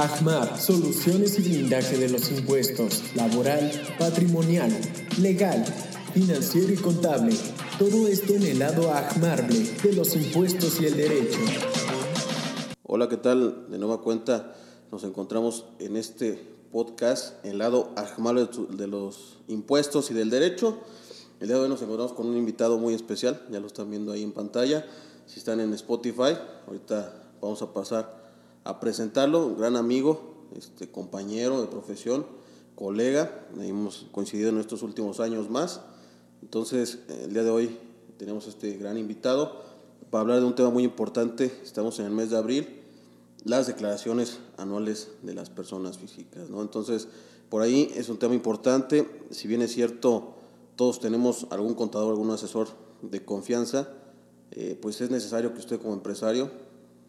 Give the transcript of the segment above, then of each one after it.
AJMAR, soluciones y blindaje de los impuestos, laboral, patrimonial, legal, financiero y contable. Todo esto en el lado AJMARble de los impuestos y el derecho. Hola, ¿qué tal? De nueva cuenta nos encontramos en este podcast, el lado AJMARble de los impuestos y del derecho. El día de hoy nos encontramos con un invitado muy especial, ya lo están viendo ahí en pantalla. Si están en Spotify, ahorita vamos a pasar a presentarlo, un gran amigo, este, compañero de profesión, colega, hemos coincidido en estos últimos años más. Entonces, el día de hoy tenemos este gran invitado para hablar de un tema muy importante. Estamos en el mes de abril, las declaraciones anuales de las personas físicas. ¿no? Entonces, por ahí es un tema importante. Si bien es cierto, todos tenemos algún contador, algún asesor de confianza, eh, pues es necesario que usted como empresario,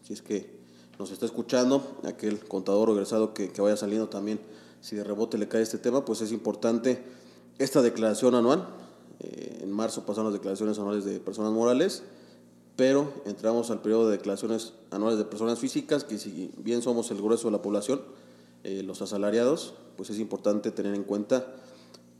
si es que nos está escuchando, aquel contador regresado que, vaya saliendo también, si de rebote le cae este tema, pues es importante esta declaración anual. Eh, en marzo pasaron las declaraciones anuales de personas morales, pero entramos al periodo de declaraciones anuales de personas físicas, que si bien somos el grueso de la población, eh, los asalariados, pues es importante tener en cuenta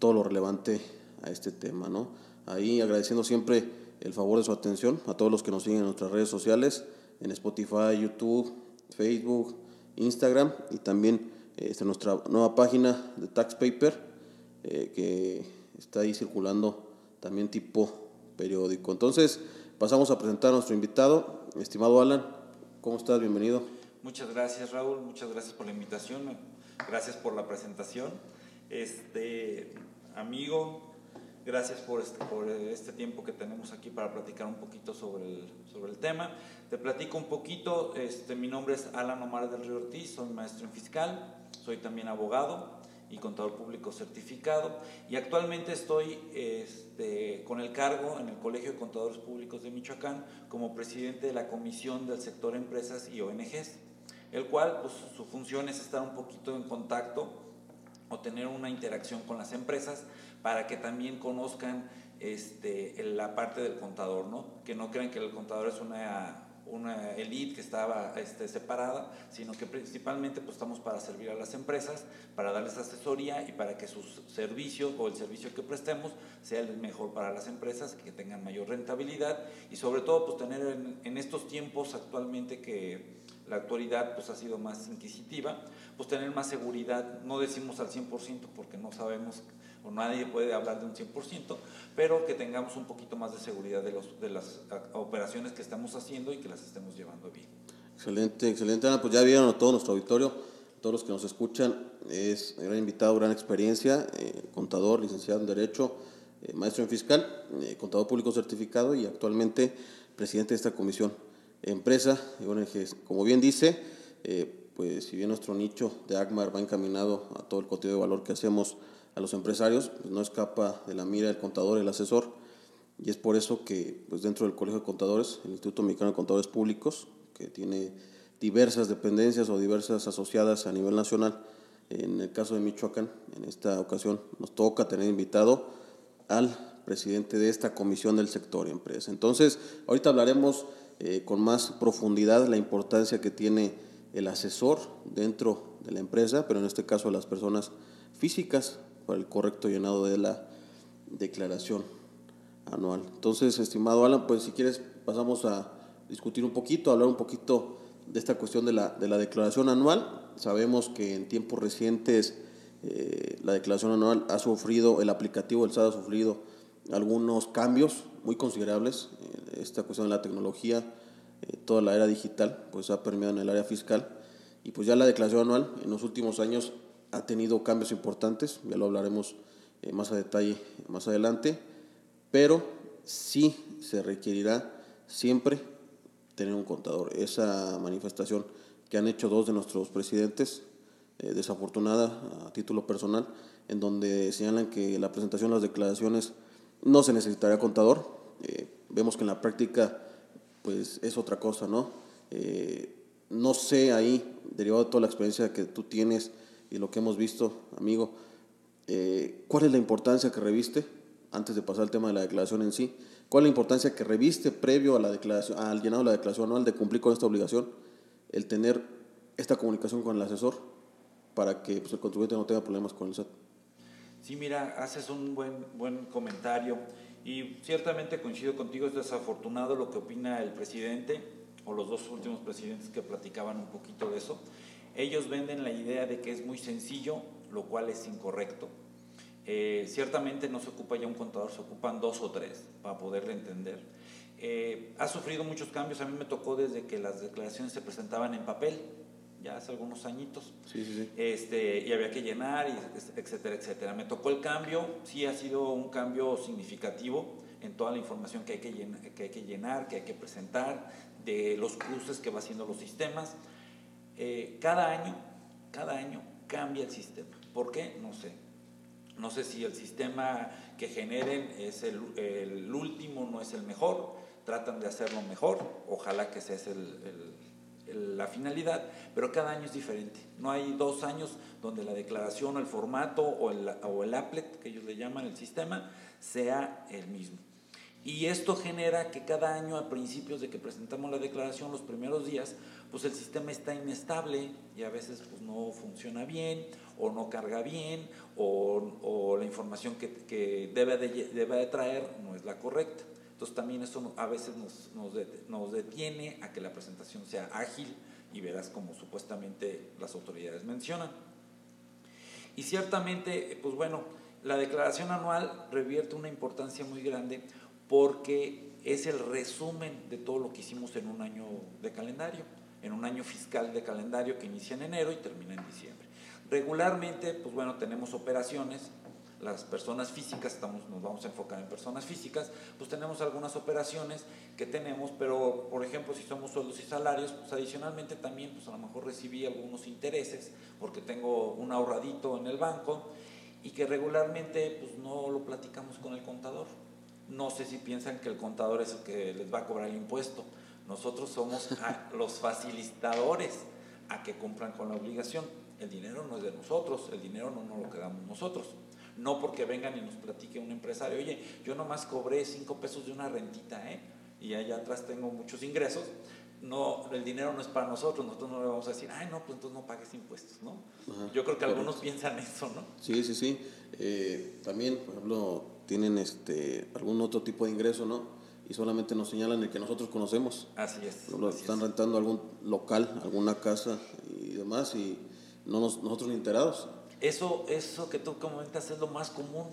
todo lo relevante a este tema. ¿no? Ahí agradeciendo siempre el favor de su atención a todos los que nos siguen en nuestras redes sociales, en Spotify, YouTube, Facebook, Instagram y también este, nuestra nueva página de Tax Paper eh, que está ahí circulando también tipo periódico. Entonces pasamos a presentar a nuestro invitado, estimado Alan, ¿cómo estás? Bienvenido. Muchas gracias Raúl, muchas gracias por la invitación, gracias por la presentación. Este amigo, Gracias por este, por este tiempo que tenemos aquí para platicar un poquito sobre el, sobre el tema. Te platico un poquito, este, mi nombre es Alan Omar del Río Ortiz, soy maestro en fiscal, soy también abogado y contador público certificado y actualmente estoy este, con el cargo en el Colegio de Contadores Públicos de Michoacán como presidente de la Comisión del Sector Empresas y ONGs, el cual pues, su función es estar un poquito en contacto o tener una interacción con las empresas para que también conozcan este, la parte del contador, ¿no? Que no crean que el contador es una, una elite que estaba este, separada, sino que principalmente pues, estamos para servir a las empresas, para darles asesoría y para que su servicio o el servicio que prestemos sea el mejor para las empresas, que tengan mayor rentabilidad y sobre todo pues, tener en, en estos tiempos actualmente que la actualidad pues ha sido más inquisitiva, pues tener más seguridad, no decimos al 100% porque no sabemos o nadie puede hablar de un 100%, pero que tengamos un poquito más de seguridad de, los, de las operaciones que estamos haciendo y que las estemos llevando bien. Excelente, excelente Ana, pues ya vieron a todo nuestro auditorio, todos los que nos escuchan, es gran invitado, gran experiencia, eh, contador, licenciado en Derecho, eh, maestro en Fiscal, eh, contador público certificado y actualmente presidente de esta comisión empresa. Como bien dice, pues si bien nuestro nicho de ACMAR va encaminado a todo el contenido de valor que hacemos a los empresarios, pues no escapa de la mira el contador, el asesor, y es por eso que pues dentro del Colegio de Contadores, el Instituto Mexicano de Contadores Públicos, que tiene diversas dependencias o diversas asociadas a nivel nacional, en el caso de Michoacán, en esta ocasión nos toca tener invitado al presidente de esta comisión del sector empresa. Entonces, ahorita hablaremos eh, con más profundidad la importancia que tiene el asesor dentro de la empresa, pero en este caso las personas físicas, para el correcto llenado de la declaración anual. Entonces, estimado Alan, pues si quieres pasamos a discutir un poquito, hablar un poquito de esta cuestión de la, de la declaración anual. Sabemos que en tiempos recientes eh, la declaración anual ha sufrido, el aplicativo del SAT ha sufrido algunos cambios muy considerables. Eh, esta cuestión de la tecnología, eh, toda la era digital, pues ha permeado en el área fiscal. Y pues ya la declaración anual en los últimos años ha tenido cambios importantes, ya lo hablaremos eh, más a detalle más adelante, pero sí se requerirá siempre tener un contador. Esa manifestación que han hecho dos de nuestros presidentes, eh, desafortunada a título personal, en donde señalan que la presentación de las declaraciones no se necesitaría contador. Eh, vemos que en la práctica pues es otra cosa, ¿no? no sé ahí, derivado de toda la experiencia que tú tienes, y lo que hemos visto, amigo, eh, ¿cuál es la importancia que reviste, antes de pasar al tema de la declaración en sí, cuál es la importancia que reviste previo a la declaración, al llenado de la declaración anual de cumplir con esta obligación, el tener esta comunicación con el asesor para que pues, el contribuyente no tenga problemas con el SAT. Sí, mira, haces un buen, buen comentario y ciertamente coincido contigo, es desafortunado lo que opina el presidente o los dos últimos presidentes que platicaban un poquito de eso. Ellos venden la idea de que es muy sencillo, lo cual es incorrecto. Eh, ciertamente no se ocupa ya un contador, se ocupan dos o tres para poderle entender. Eh, ha sufrido muchos cambios, a mí me tocó desde que las declaraciones se presentaban en papel, ya hace algunos añitos, Sí, sí, sí. Este, y había que llenar, y etcétera, etcétera. Me tocó el cambio, sí ha sido un cambio significativo en toda la información que hay que llenar, que hay que, llenar, que hay que presentar, de los cruces que va haciendo los sistemas. Eh, cada año, cada año cambia el sistema. ¿Por qué? No sé. No sé si el sistema que generen es el, el último, no es el mejor, tratan de hacerlo mejor, ojalá que sea ese el, el, la finalidad, pero cada año es diferente. No hay dos años donde la declaración, el formato o el, o el applet, que ellos le llaman el sistema, sea el mismo. Y esto genera que cada año, a principios de que presentamos la declaración, los primeros días, pues el sistema está inestable y a veces pues, no funciona bien o no carga bien o, la información que, debe, de, traer no es la correcta. Entonces también eso a veces nos, nos, nos detiene a que la presentación sea ágil y verás como supuestamente las autoridades mencionan. Y ciertamente, pues bueno, la declaración anual revierte una importancia muy grande porque es el resumen de todo lo que hicimos en un año de calendario, en un año fiscal de calendario que inicia en enero y termina en diciembre. Regularmente, pues bueno, tenemos operaciones, las personas físicas, estamos, nos vamos a enfocar en personas físicas, pues tenemos algunas operaciones que tenemos, pero por ejemplo, si somos sueldos y salarios, pues adicionalmente también, pues a lo mejor recibí algunos intereses, porque tengo un ahorradito en el banco, y que regularmente pues no lo platicamos con el contador. No sé si piensan que el contador es el que les va a cobrar el impuesto. Nosotros somos los facilitadores a que cumplan con la obligación. El dinero no es de nosotros, el dinero no nos lo quedamos nosotros. No porque vengan y nos platique un empresario, oye, yo nomás cobré cinco pesos de una rentita, ¿eh? Y allá atrás tengo muchos ingresos. No, el dinero no es para nosotros, nosotros no le vamos a decir, ay, no, pues entonces no pagues impuestos, ¿no? Ajá, yo creo que correcto. algunos piensan eso, ¿no? Sí, sí, sí. Eh, también, por ejemplo, tienen este algún otro tipo de ingreso, ¿no? Y solamente nos señalan el que nosotros conocemos. Así es. Lo, así están es. rentando algún local, alguna casa y demás, y no nos, nosotros ni enterados. Eso, eso que tú comentas es lo más común.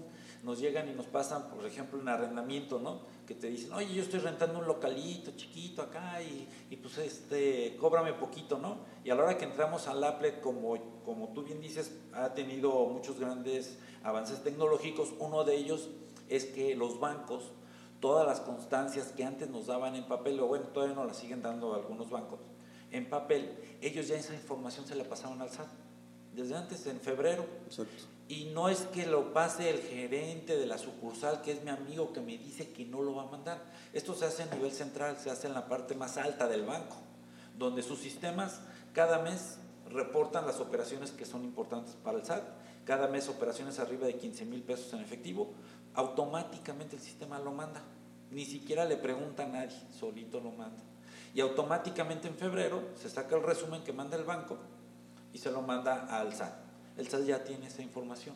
Nos llegan y nos pasan, por ejemplo, en arrendamiento, ¿no? Que te dicen, oye, yo estoy rentando un localito chiquito acá y, y pues este, cóbrame poquito, ¿no? Y a la hora que entramos al Applet, como, como tú bien dices, ha tenido muchos grandes avances tecnológicos. Uno de ellos es que los bancos, todas las constancias que antes nos daban en papel, o bueno, todavía nos las siguen dando algunos bancos, en papel, ellos ya esa información se la pasaban al SAT desde antes, en febrero. Exacto. Y no es que lo pase el gerente de la sucursal, que es mi amigo, que me dice que no lo va a mandar. Esto se hace a nivel central, se hace en la parte más alta del banco, donde sus sistemas cada mes reportan las operaciones que son importantes para el SAT, cada mes operaciones arriba de 15 mil pesos en efectivo, automáticamente el sistema lo manda. Ni siquiera le pregunta a nadie, solito lo manda. Y automáticamente en febrero se saca el resumen que manda el banco y se lo manda al SAT. El SAT ya tiene esa información.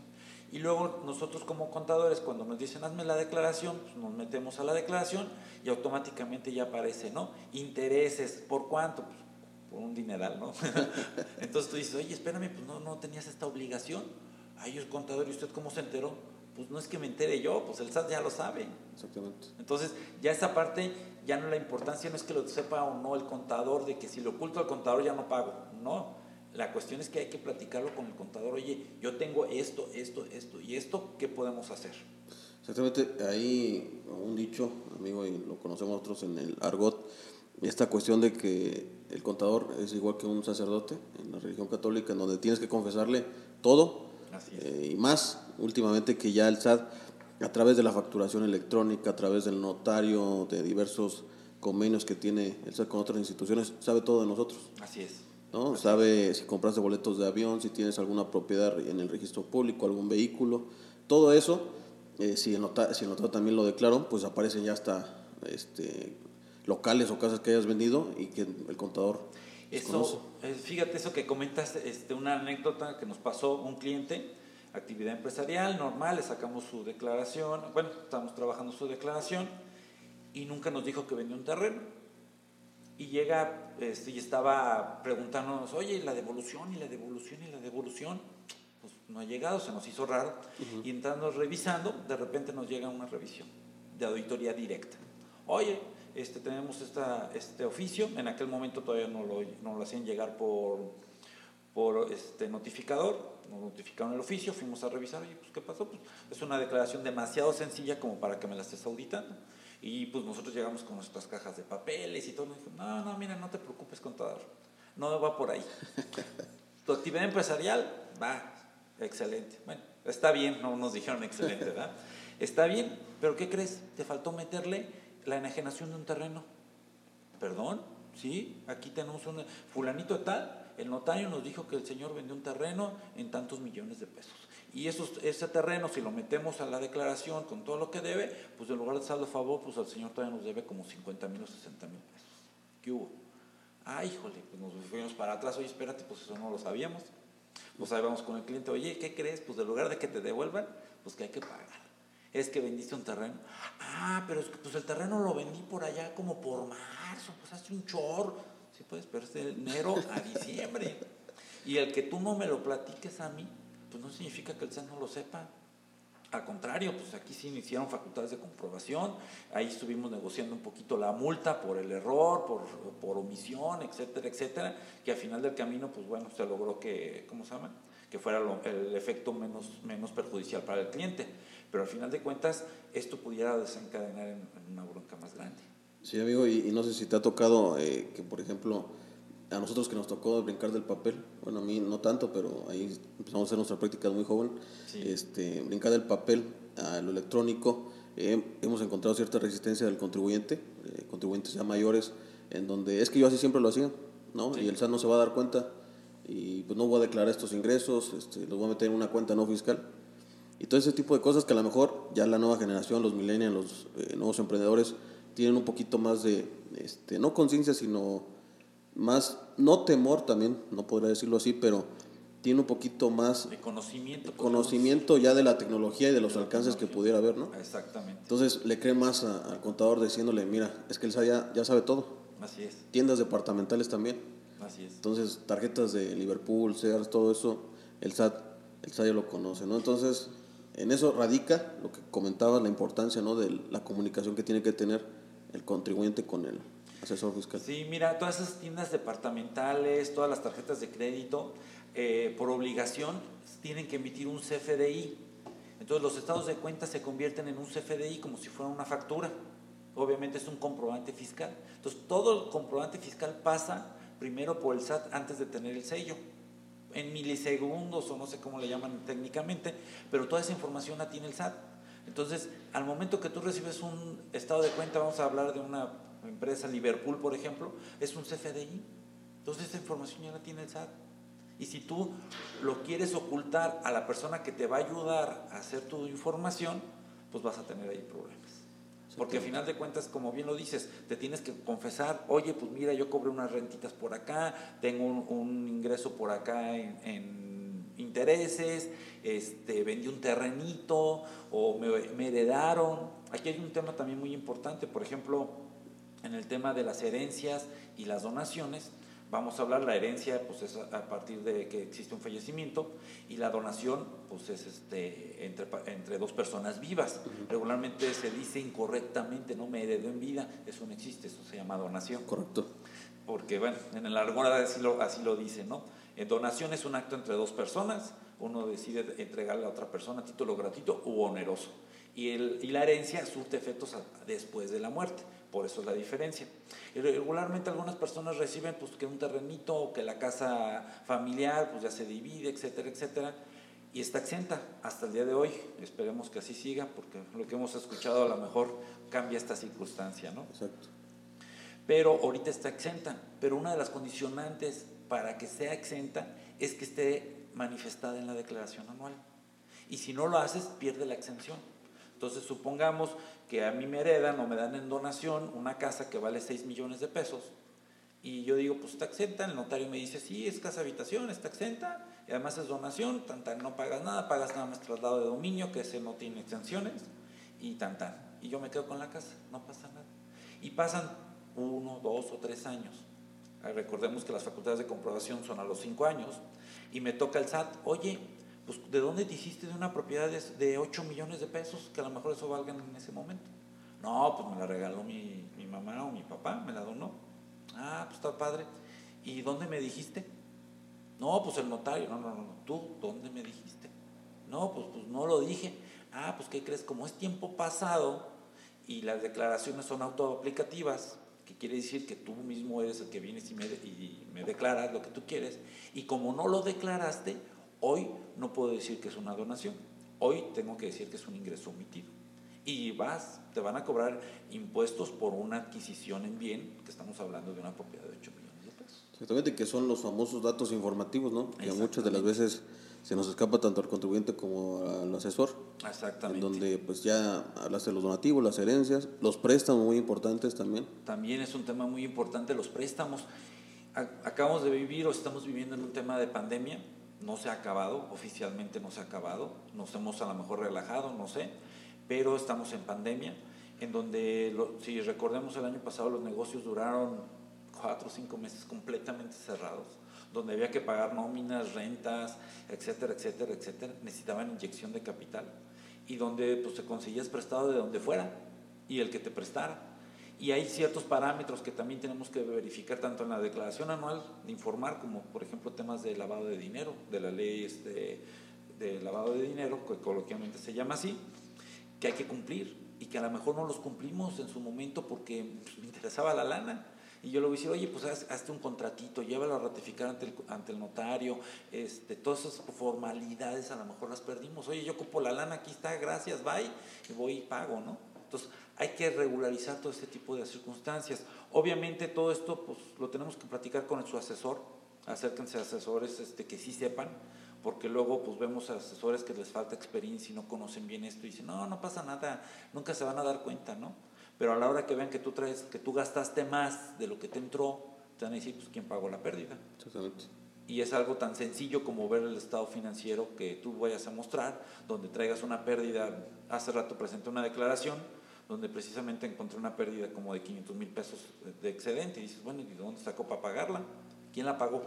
Y luego nosotros como contadores, cuando nos dicen hazme la declaración, pues nos metemos a la declaración y automáticamente ya aparece, ¿no? Intereses, ¿por cuánto? Pues por un dineral, ¿no? Entonces tú dices, oye, espérame, pues no, no tenías esta obligación. Ay, el contador, ¿y usted cómo se enteró? Pues no es que me entere yo, pues el SAT ya lo sabe. Exactamente. Entonces, ya esa parte, ya no la importancia no es que lo sepa o no el contador, de que si lo oculto al contador ya no pago. No, la cuestión es que hay que platicarlo con el contador. Oye, yo tengo esto, esto, esto y esto, ¿qué podemos hacer? Exactamente, hay un dicho, amigo, y lo conocemos nosotros en el argot, esta cuestión de que el contador es igual que un sacerdote en la religión católica, en donde tienes que confesarle todo eh, y más, últimamente que ya el SAT, a través de la facturación electrónica, a través del notario, de diversos convenios que tiene el SAT con otras instituciones, sabe todo de nosotros. Así es. ¿no? Sabe si compraste boletos de avión, si tienes alguna propiedad en el registro público, algún vehículo, todo eso, eh, si, el notario, si el notario también lo declaró, pues aparecen ya hasta este, locales o casas que hayas vendido y que el contador Eso, eh, fíjate eso que comentas, este, una anécdota que nos pasó un cliente, actividad empresarial normal, le sacamos su declaración, bueno, estamos trabajando su declaración y nunca nos dijo que vendía un terreno. Y llega este, y estaba preguntándonos, oye, la devolución y la devolución y la devolución, pues no ha llegado, se nos hizo raro. Y entrando revisando, de repente nos llega una revisión de auditoría directa. Oye, este, tenemos esta, este oficio, en aquel momento todavía no lo, no lo hacían llegar por, por este notificador, nos notificaron el oficio, fuimos a revisar, y pues ¿qué pasó? Pues es una declaración demasiado sencilla como para que me la estés auditando. Y pues nosotros llegamos con nuestras cajas de papeles y todo. no, no, mira, no te preocupes, contador. No va por ahí. tu actividad empresarial va, excelente. Bueno, está bien, no nos dijeron excelente, ¿verdad? Está bien, pero ¿qué crees? Te faltó meterle la enajenación de un terreno. ¿Perdón? Sí, aquí tenemos un fulanito tal, el notario nos dijo que el señor vendió un terreno en tantos millones de pesos. Y ese terreno, si lo metemos a la declaración con todo lo que debe, pues en lugar de saldo a favor, pues al señor todavía nos debe como 50 mil o 60 mil pesos. ¿Qué hubo? Ah, híjole, pues nos fuimos para atrás, oye, espérate, pues eso no lo sabíamos. Pues ahí vamos con el cliente, oye, ¿qué crees? Pues en lugar de que te devuelvan, pues que hay que pagar. Es que vendiste un terreno. Ah, pero es que pues el terreno lo vendí por allá como por marzo, pues hace un chorro. Sí puedes, pero es de enero a diciembre. Y el que tú no me lo platiques a mí, pues no significa que el SAT no lo sepa. Al contrario, pues aquí sí iniciaron facultades de comprobación, ahí estuvimos negociando un poquito la multa por el error, por, por omisión, etcétera, etcétera, que al final del camino, pues bueno, se logró que, ¿cómo se llama? Que fuera el efecto menos, menos perjudicial para el cliente. Pero al final de cuentas, esto pudiera desencadenar en, una bronca más grande. Sí, amigo, y, no sé si te ha tocado eh, que, por ejemplo, a nosotros que nos tocó brincar del papel, bueno, a mí no tanto, pero ahí empezamos a hacer nuestra práctica muy joven, este, brincar del papel a lo electrónico, eh, hemos encontrado cierta resistencia del contribuyente, eh, contribuyentes ya mayores, en donde es que yo así siempre lo hacía, ¿no? Y el SAT no se va a dar cuenta y pues no voy a declarar estos ingresos, este, los voy a meter en una cuenta no fiscal. Y todo ese tipo de cosas que a lo mejor ya la nueva generación, los millennials, los eh, nuevos emprendedores, tienen un poquito más de, este, no conciencia, sino más, no temor también, no podría decirlo así, pero tiene un poquito más de conocimiento, conocimiento ya de la tecnología y de los alcances que pudiera haber, ¿no? Exactamente. Entonces le cree más al contador diciéndole, mira, es que el SAT ya, ya, sabe todo. Así es. Tiendas departamentales también. Así es. Entonces, tarjetas de Liverpool, Sears, todo eso, el SAT, el SAT ya lo conoce, ¿no? Entonces, en eso radica lo que comentaba, la importancia, ¿no? De la comunicación que tiene que tener el contribuyente con el, asesor fiscal. Sí, mira, todas esas tiendas departamentales, todas las tarjetas de crédito, eh, por obligación tienen que emitir un CFDI. Entonces los estados de cuenta se convierten en un CFDI como si fuera una factura. Obviamente es un comprobante fiscal. Entonces todo el comprobante fiscal pasa primero por el SAT antes de tener el sello. En milisegundos o no sé cómo le llaman técnicamente, pero toda esa información la tiene el SAT. Entonces, al momento que tú recibes un estado de cuenta, vamos a hablar de una empresa Liverpool, por ejemplo, es un CFDI. Entonces esa información ya la tiene el SAT. Y si tú lo quieres ocultar a la persona que te va a ayudar a hacer tu información, pues vas a tener ahí problemas. Porque al final de cuentas, como bien lo dices, te tienes que confesar, oye, pues mira, yo cobré unas rentitas por acá, tengo un, ingreso por acá en, en, intereses, este, vendí un terrenito o me, me heredaron. Aquí hay un tema también muy importante, por ejemplo, en el tema de las herencias y las donaciones, vamos a hablar, la herencia pues es a partir de que existe un fallecimiento y la donación pues es este, entre, entre dos personas vivas. Regularmente se dice incorrectamente, no me heredó en vida, eso no existe, eso se llama donación. Correcto. Porque bueno, en el argot así lo, así lo dice, ¿no? En donación es un acto entre dos personas, uno decide entregarle a otra persona a título gratuito u oneroso. Y, el, y la herencia surte efectos después de la muerte. Por eso es la diferencia. Y regularmente algunas personas reciben pues que un terrenito o que la casa familiar pues ya se divide, etcétera, etcétera, y está exenta hasta el día de hoy. Esperemos que así siga porque lo que hemos escuchado a lo mejor cambia esta circunstancia, ¿no? Exacto. Pero ahorita está exenta, pero una de las condicionantes para que sea exenta es que esté manifestada en la declaración anual. Y si no lo haces, pierde la exención. Entonces, supongamos que a mí me heredan o me dan en donación una casa que vale 6 millones de pesos Y yo digo, pues está exenta, el notario me dice, sí, es casa habitación, está exenta, y además es donación, tan tan, no pagas nada, pagas nada más traslado de dominio, que ese no tiene exenciones, y tan tan. Y yo me quedo con la casa, no pasa nada. Y pasan uno, dos o tres años. Recordemos que las facultades de comprobación son a los cinco años, y me toca el SAT, oye, pues ¿de dónde te hiciste de una propiedad de, de 8 millones de pesos? Que a lo mejor eso valgan en ese momento. No, pues me la regaló mi, mi mamá o mi papá, me la donó. Ah, pues está padre. ¿Y dónde me dijiste? No, pues el notario. No, no, no, ¿Tú dónde me dijiste? No, pues, pues no lo dije. Ah, pues ¿qué crees? Como es tiempo pasado y las declaraciones son autoaplicativas, que quiere decir que tú mismo eres el que vienes y me, y me declaras lo que tú quieres, y como no lo declaraste, hoy no puedo decir que es una donación. Hoy tengo que decir que es un ingreso omitido y vas, te van a cobrar impuestos por una adquisición en bien, que estamos hablando de una propiedad de 8 millones de pesos. Exactamente, que son los famosos datos informativos, ¿no? Que muchas de las veces se nos escapa tanto al contribuyente como al asesor. Exactamente. En donde pues ya hablaste de los donativos, las herencias, los préstamos muy importantes también. También es un tema muy importante los préstamos. Acabamos de vivir o estamos viviendo en un tema de pandemia, no se ha acabado, oficialmente no se ha acabado, nos hemos a lo mejor relajado, no sé, pero estamos en pandemia, en donde, si recordemos el año pasado, los negocios duraron cuatro o cinco meses completamente cerrados, donde había que pagar nóminas, rentas, etcétera, etcétera, etcétera, necesitaban inyección de capital y donde pues, te conseguías prestado de donde fuera y el que te prestara. Y hay ciertos parámetros que también tenemos que verificar tanto en la declaración anual de informar como por ejemplo temas de lavado de dinero, de la ley este, de lavado de dinero, que coloquialmente se llama así, que hay que cumplir y que a lo mejor no los cumplimos en su momento porque pues, me interesaba la lana. Y yo le voy a decir, oye, pues hazte un contratito, llévalo a ratificar ante el, ante el notario, este, todas esas formalidades a lo mejor las perdimos. Oye, yo ocupo la lana, aquí está, gracias, bye, y voy y pago, ¿no? Entonces, hay que regularizar todo este tipo de circunstancias. Obviamente todo esto pues, lo tenemos que platicar con su asesor, acérquense a asesores este, que sí sepan, porque luego pues vemos a asesores que les falta experiencia y no conocen bien esto y dicen, no, no pasa nada, nunca se van a dar cuenta, ¿no? Pero a la hora que vean que tú traes, que tú gastaste más de lo que te entró, te van a decir, pues, ¿quién pagó la pérdida? Y es algo tan sencillo como ver el estado financiero que tú vayas a mostrar, donde traigas una pérdida, hace rato presenté una declaración, donde precisamente encontré una pérdida como de 500 mil pesos de excedente y dices, bueno, ¿y de dónde sacó para pagarla? ¿Quién la pagó?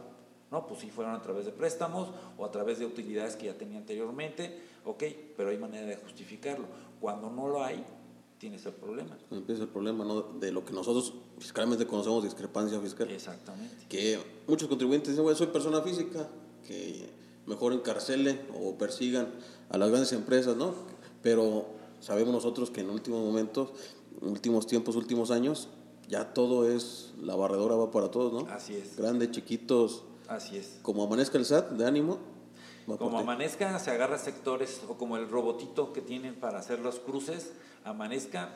No, pues sí fueron a través de préstamos o a través de utilidades que ya tenía anteriormente, ok, pero hay manera de justificarlo. Cuando no lo hay, tienes el problema. Empieza el problema ¿no? de lo que nosotros fiscalmente conocemos discrepancia fiscal. Exactamente. Que muchos contribuyentes dicen, bueno, soy persona física, que mejor encarcelen o persigan a las grandes empresas, ¿no? Pero sabemos nosotros que en últimos momentos, últimos tiempos, últimos años, ya todo es, la barredora va para todos, ¿no? Así es. Grandes, chiquitos, Así es. Como amanezca el SAT de ánimo. Como amanezca, se agarra sectores, o como el robotito que tienen para hacer los cruces, amanezca,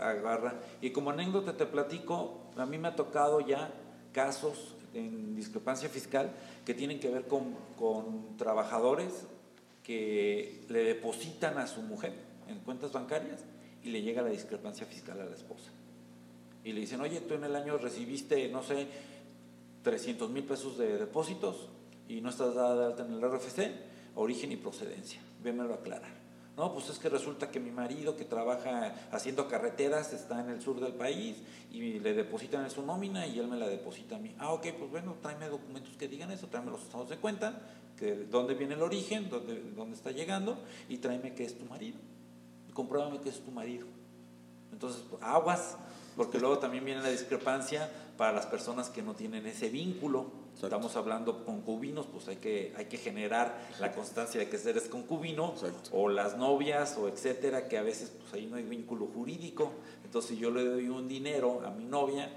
agarra. Y como anécdota te platico, a mí me ha tocado ya casos en discrepancia fiscal que tienen que ver con, con trabajadores que le depositan a su mujer en cuentas bancarias y le llega la discrepancia fiscal a la esposa. Y le dicen, oye, tú en el año recibiste, no sé, 300 mil pesos de depósitos y no estás dada de alta en el RFC, origen y procedencia. Vémelo aclarar. No, pues es que resulta que mi marido que trabaja haciendo carreteras está en el sur del país y le depositan en su nómina y él me la deposita a mí. Ah, ok, pues bueno, tráeme documentos que digan eso, tráeme los estados de cuenta, que dónde viene el origen, dónde, dónde está llegando y tráeme que es tu marido. Compruébame que es tu marido. Entonces, aguas, porque luego también viene la discrepancia para las personas que no tienen ese vínculo. Estamos hablando concubinos, pues hay que, hay que generar la constancia de que eres concubino, o las novias, o etcétera, que a veces pues ahí no hay vínculo jurídico. Entonces yo le doy un dinero a mi novia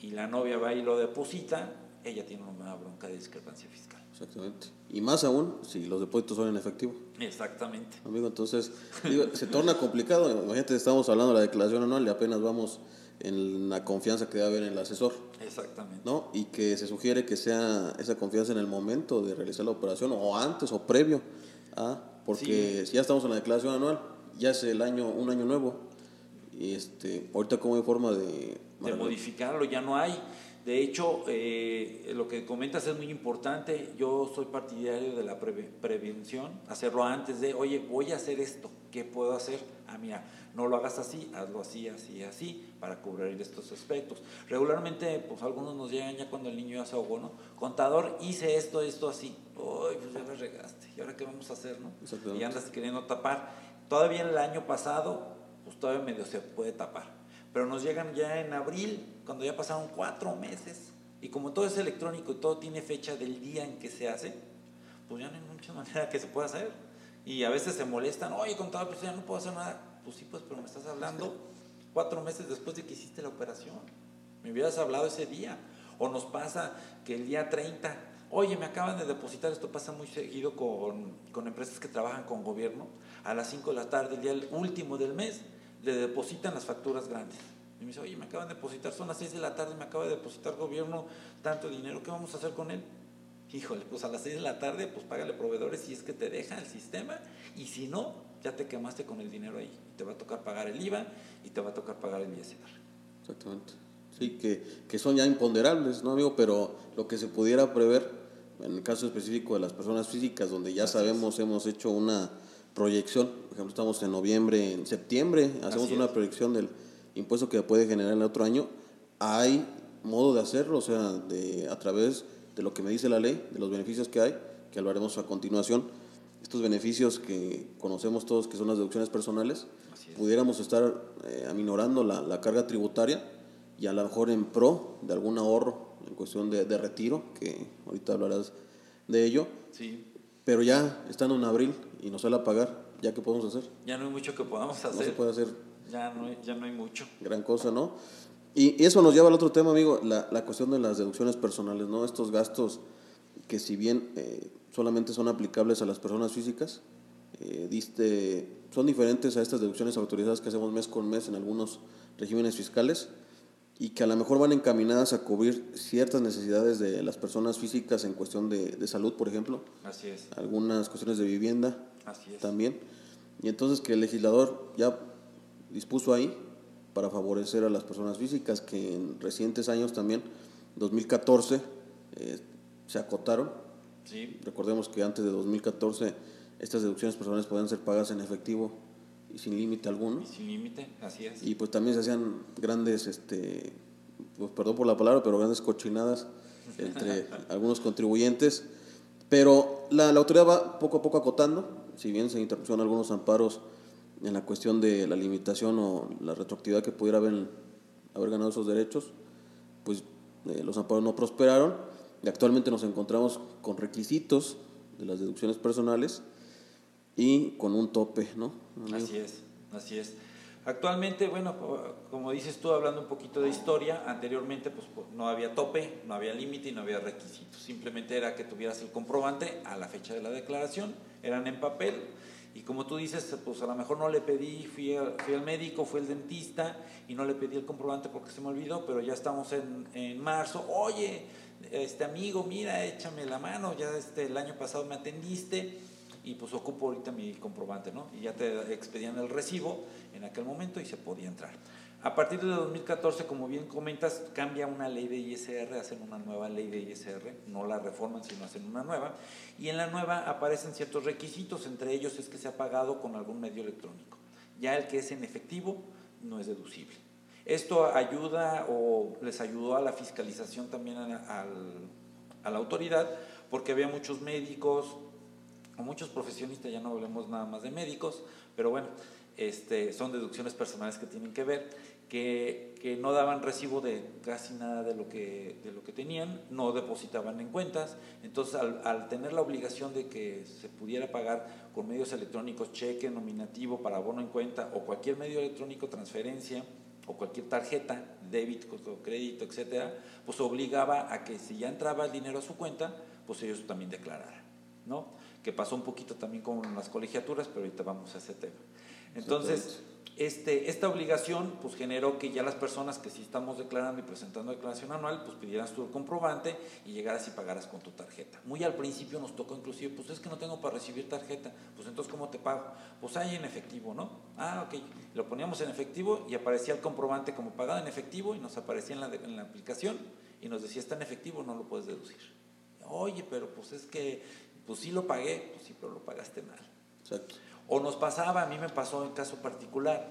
y la novia va y lo deposita, ella tiene una bronca de discrepancia fiscal. Exactamente. Y más aún si los depósitos son en efectivo. Exactamente. Amigo, entonces se torna complicado. Imagínate, estamos hablando de la declaración anual y apenas vamos en la confianza que debe haber en el asesor. Exactamente. ¿no? Y que se sugiere que sea esa confianza en el momento de realizar la operación o antes o previo a, porque si ya estamos en la declaración anual, ya es el año, un año nuevo Y este, ahorita cómo hay forma de... De modificarlo, ya no hay. De hecho, eh, lo que comentas es muy importante. Yo soy partidario de la prevención, hacerlo antes de, oye, voy a hacer esto, ¿qué puedo hacer? Ah, mira, no lo hagas así, hazlo así, así, así, para cubrir estos aspectos. Regularmente, pues algunos nos llegan ya cuando el niño ya se ahogó, ¿no? Contador, hice esto, esto, así. Uy, pues ya lo regaste. ¿Y ahora qué vamos a hacer, no? Y andas queriendo tapar. Todavía el año pasado, pues todavía medio se puede tapar pero nos llegan ya en abril, cuando ya pasaron cuatro meses, y como todo es electrónico y todo tiene fecha del día en que se hace, pues ya no hay mucha manera que se pueda hacer. Y a veces se molestan, oye, contador, pues ya no puedo hacer nada. Pues sí, pues, pero me estás hablando cuatro meses después de que hiciste la operación. Me hubieras hablado ese día. O nos pasa que el día 30, oye, me acaban de depositar, esto pasa muy seguido con, con empresas que trabajan con gobierno, a las 5 de la tarde, el día último del mes, le depositan las facturas grandes. Y me dice, oye, me acaban de depositar, son las 6 de la tarde, me acaba de depositar gobierno tanto dinero, ¿qué vamos a hacer con él? Híjole, pues a las 6 de la tarde, pues págale proveedores si es que te deja el sistema, y si no, ya te quemaste con el dinero ahí. Te va a tocar pagar el IVA y te va a tocar pagar el ISR. Exactamente. Sí, que, que son ya imponderables, ¿no, amigo? Pero lo que se pudiera prever, en el caso específico de las personas físicas, donde ya sabemos, hemos hecho una proyección, por ejemplo, estamos en noviembre, en septiembre, hacemos una proyección del impuesto que puede generar el otro año, hay modo de hacerlo, o sea, de, a través de lo que me dice la ley, de los beneficios que hay, que hablaremos a continuación, estos beneficios que conocemos todos, que son las deducciones personales, pudiéramos estar eh, aminorando la, la, carga tributaria y a lo mejor en pro de algún ahorro en cuestión de, de retiro, que ahorita hablarás de ello. Sí. Pero ya estando en abril y nos sale a pagar, ¿ya qué podemos hacer? Ya no hay mucho que podamos hacer. No se puede hacer. Ya no hay, ya no hay mucho. Gran cosa, ¿no? Y eso nos lleva al otro tema, amigo, la, la cuestión de las deducciones personales, ¿no? Estos gastos que si bien eh, solamente son aplicables a las personas físicas, eh, diste, son diferentes a estas deducciones autorizadas que hacemos mes con mes en algunos regímenes fiscales y que a lo mejor van encaminadas a cubrir ciertas necesidades de las personas físicas en cuestión de, de salud, por ejemplo. Así es. Algunas cuestiones de vivienda Así es. también. Y entonces que el legislador ya dispuso ahí para favorecer a las personas físicas que en recientes años también, 2014, eh, se acotaron. Sí. Recordemos que antes de 2014 estas deducciones personales podían ser pagas en efectivo y sin límite alguno. Y sin límite, así es. Y pues también se hacían grandes, este, pues perdón por la palabra, pero grandes cochinadas entre algunos contribuyentes. Pero la, la, autoridad va poco a poco acotando, si bien se interrupieron algunos amparos en la cuestión de la limitación o la retroactividad que pudiera haber, haber ganado esos derechos, pues eh, los amparos no prosperaron y actualmente nos encontramos con requisitos de las deducciones personales y con un tope, ¿no? Así es, así es. Actualmente, bueno, como dices tú, hablando un poquito de historia, anteriormente pues no había tope, no había límite y no había requisitos. Simplemente era que tuvieras el comprobante a la fecha de la declaración, eran en papel. Y como tú dices, pues a lo mejor no le pedí, fui, fui al médico, fui al dentista y no le pedí el comprobante porque se me olvidó, pero ya estamos en, en marzo. Oye, este amigo, mira, échame la mano, ya este, el año pasado me atendiste y pues ocupo ahorita mi comprobante, ¿no? Y ya te expedían el recibo en aquel momento y se podía entrar. A partir de 2014, como bien comentas, cambia una ley de ISR, hacen una nueva ley de ISR, no la reforman, sino hacen una nueva, y en la nueva aparecen ciertos requisitos, entre ellos es que se ha pagado con algún medio electrónico. Ya el que es en efectivo no es deducible. Esto ayuda o les ayudó a la fiscalización también a, a la autoridad, porque había muchos médicos, muchos profesionistas, ya no hablemos nada más de médicos, pero bueno, este, son deducciones personales que tienen que ver, que, que, no daban recibo de casi nada de lo que, de lo que tenían, no depositaban en cuentas, entonces al, al, tener la obligación de que se pudiera pagar con medios electrónicos, cheque, nominativo para abono en cuenta o cualquier medio electrónico, transferencia o cualquier tarjeta, débito, crédito, etcétera, pues obligaba a que si ya entraba el dinero a su cuenta, pues ellos también declararan, ¿no? que pasó un poquito también con las colegiaturas, pero ahorita vamos a ese tema. Entonces, este, esta obligación pues generó que ya las personas que sí estamos declarando y presentando declaración anual pues pidieras tu comprobante y llegaras y pagaras con tu tarjeta. Muy al principio nos tocó inclusive, pues es que no tengo para recibir tarjeta, pues entonces ¿cómo te pago? Pues hay en efectivo, ¿no? Ah, ok, lo poníamos en efectivo y aparecía el comprobante como pagado en efectivo y nos aparecía en la, en la aplicación y nos decía está en efectivo, no lo puedes deducir. Oye, pero pues es que, pues sí lo pagué, pues sí, pero lo pagaste mal. Exacto. O nos pasaba, a mí me pasó en caso particular,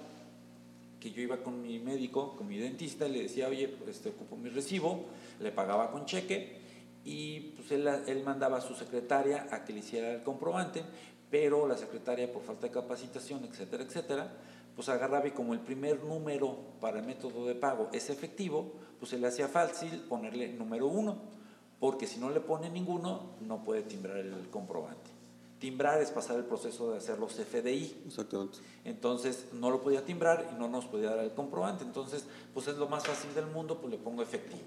que yo iba con mi médico, con mi dentista, y le decía, oye, pues te ocupo mi recibo, le pagaba con cheque y pues él, él mandaba a su secretaria a que le hiciera el comprobante, pero la secretaria por falta de capacitación, etcétera, etcétera, pues agarraba y como el primer número para el método de pago es efectivo, pues se le hacía fácil ponerle número uno, porque si no le pone ninguno, no puede timbrar el comprobante. Timbrar es pasar el proceso de hacer los FDI. Exactamente. Entonces no lo podía timbrar y no nos podía dar el comprobante. Entonces, pues es lo más fácil del mundo, pues le pongo efectivo.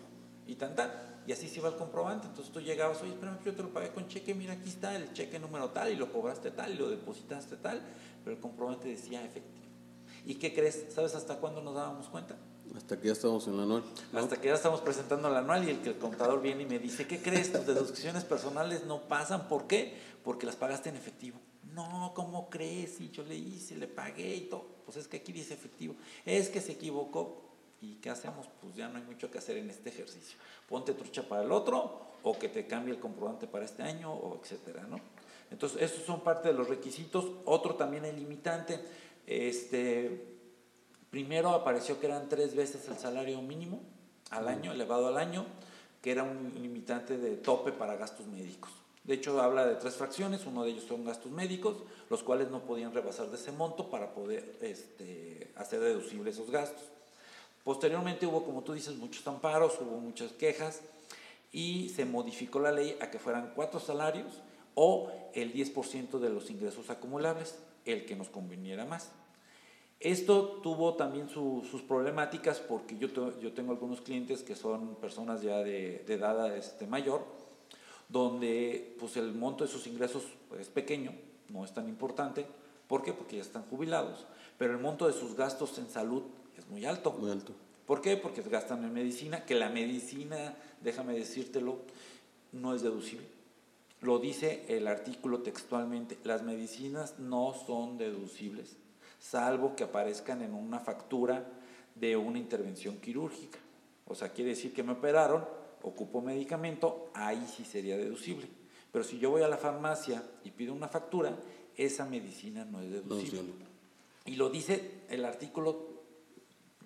Y tan tan. Y así se iba el comprobante. Entonces tú llegabas, oye, espérame, yo te lo pagué con cheque, mira, aquí está el cheque número tal, y lo cobraste tal, y lo depositaste tal, pero el comprobante decía efectivo. ¿Y qué crees? ¿Sabes hasta cuándo nos dábamos cuenta? Hasta que ya estamos en el anual. Hasta que ya estamos presentando el anual y el que el contador viene y me dice, ¿qué crees? Tus deducciones personales no pasan. ¿Por qué? Porque las pagaste en efectivo. No, ¿cómo crees? Y yo le hice, le pagué y todo. Pues es que aquí dice efectivo. Es que se equivocó. ¿Y qué hacemos? Pues ya no hay mucho que hacer en este ejercicio. Ponte trucha para el otro o que te cambie el comprobante para este año o etcétera, ¿no? Entonces, estos son parte de los requisitos. Otro también el limitante. Este, Primero apareció que eran tres veces el salario mínimo al año, elevado al año, que era un limitante de tope para gastos médicos. De hecho, habla de tres fracciones, uno de ellos son gastos médicos, los cuales no podían rebasar de ese monto para poder este, hacer deducibles esos gastos. Posteriormente hubo, como tú dices, muchos amparos, hubo muchas quejas y se modificó la ley a que fueran cuatro salarios o el 10% de los ingresos acumulables, el que nos conveniera más. Esto tuvo también sus problemáticas porque yo, yo, tengo algunos clientes que son personas ya de, edad este, mayor, donde pues, el monto de sus ingresos es pequeño, no es tan importante. ¿Por qué? Porque ya están jubilados, pero el monto de sus gastos en salud es muy alto. Muy alto. ¿Por qué? Porque gastan en medicina, que la medicina, déjame decírtelo, no es deducible. Lo dice el artículo textualmente, las medicinas no son deducibles salvo que aparezcan en una factura de una intervención quirúrgica. O sea, quiere decir que me operaron, ocupo medicamento, ahí sí sería deducible. Pero si yo voy a la farmacia y pido una factura, esa medicina no es deducible. y lo dice el artículo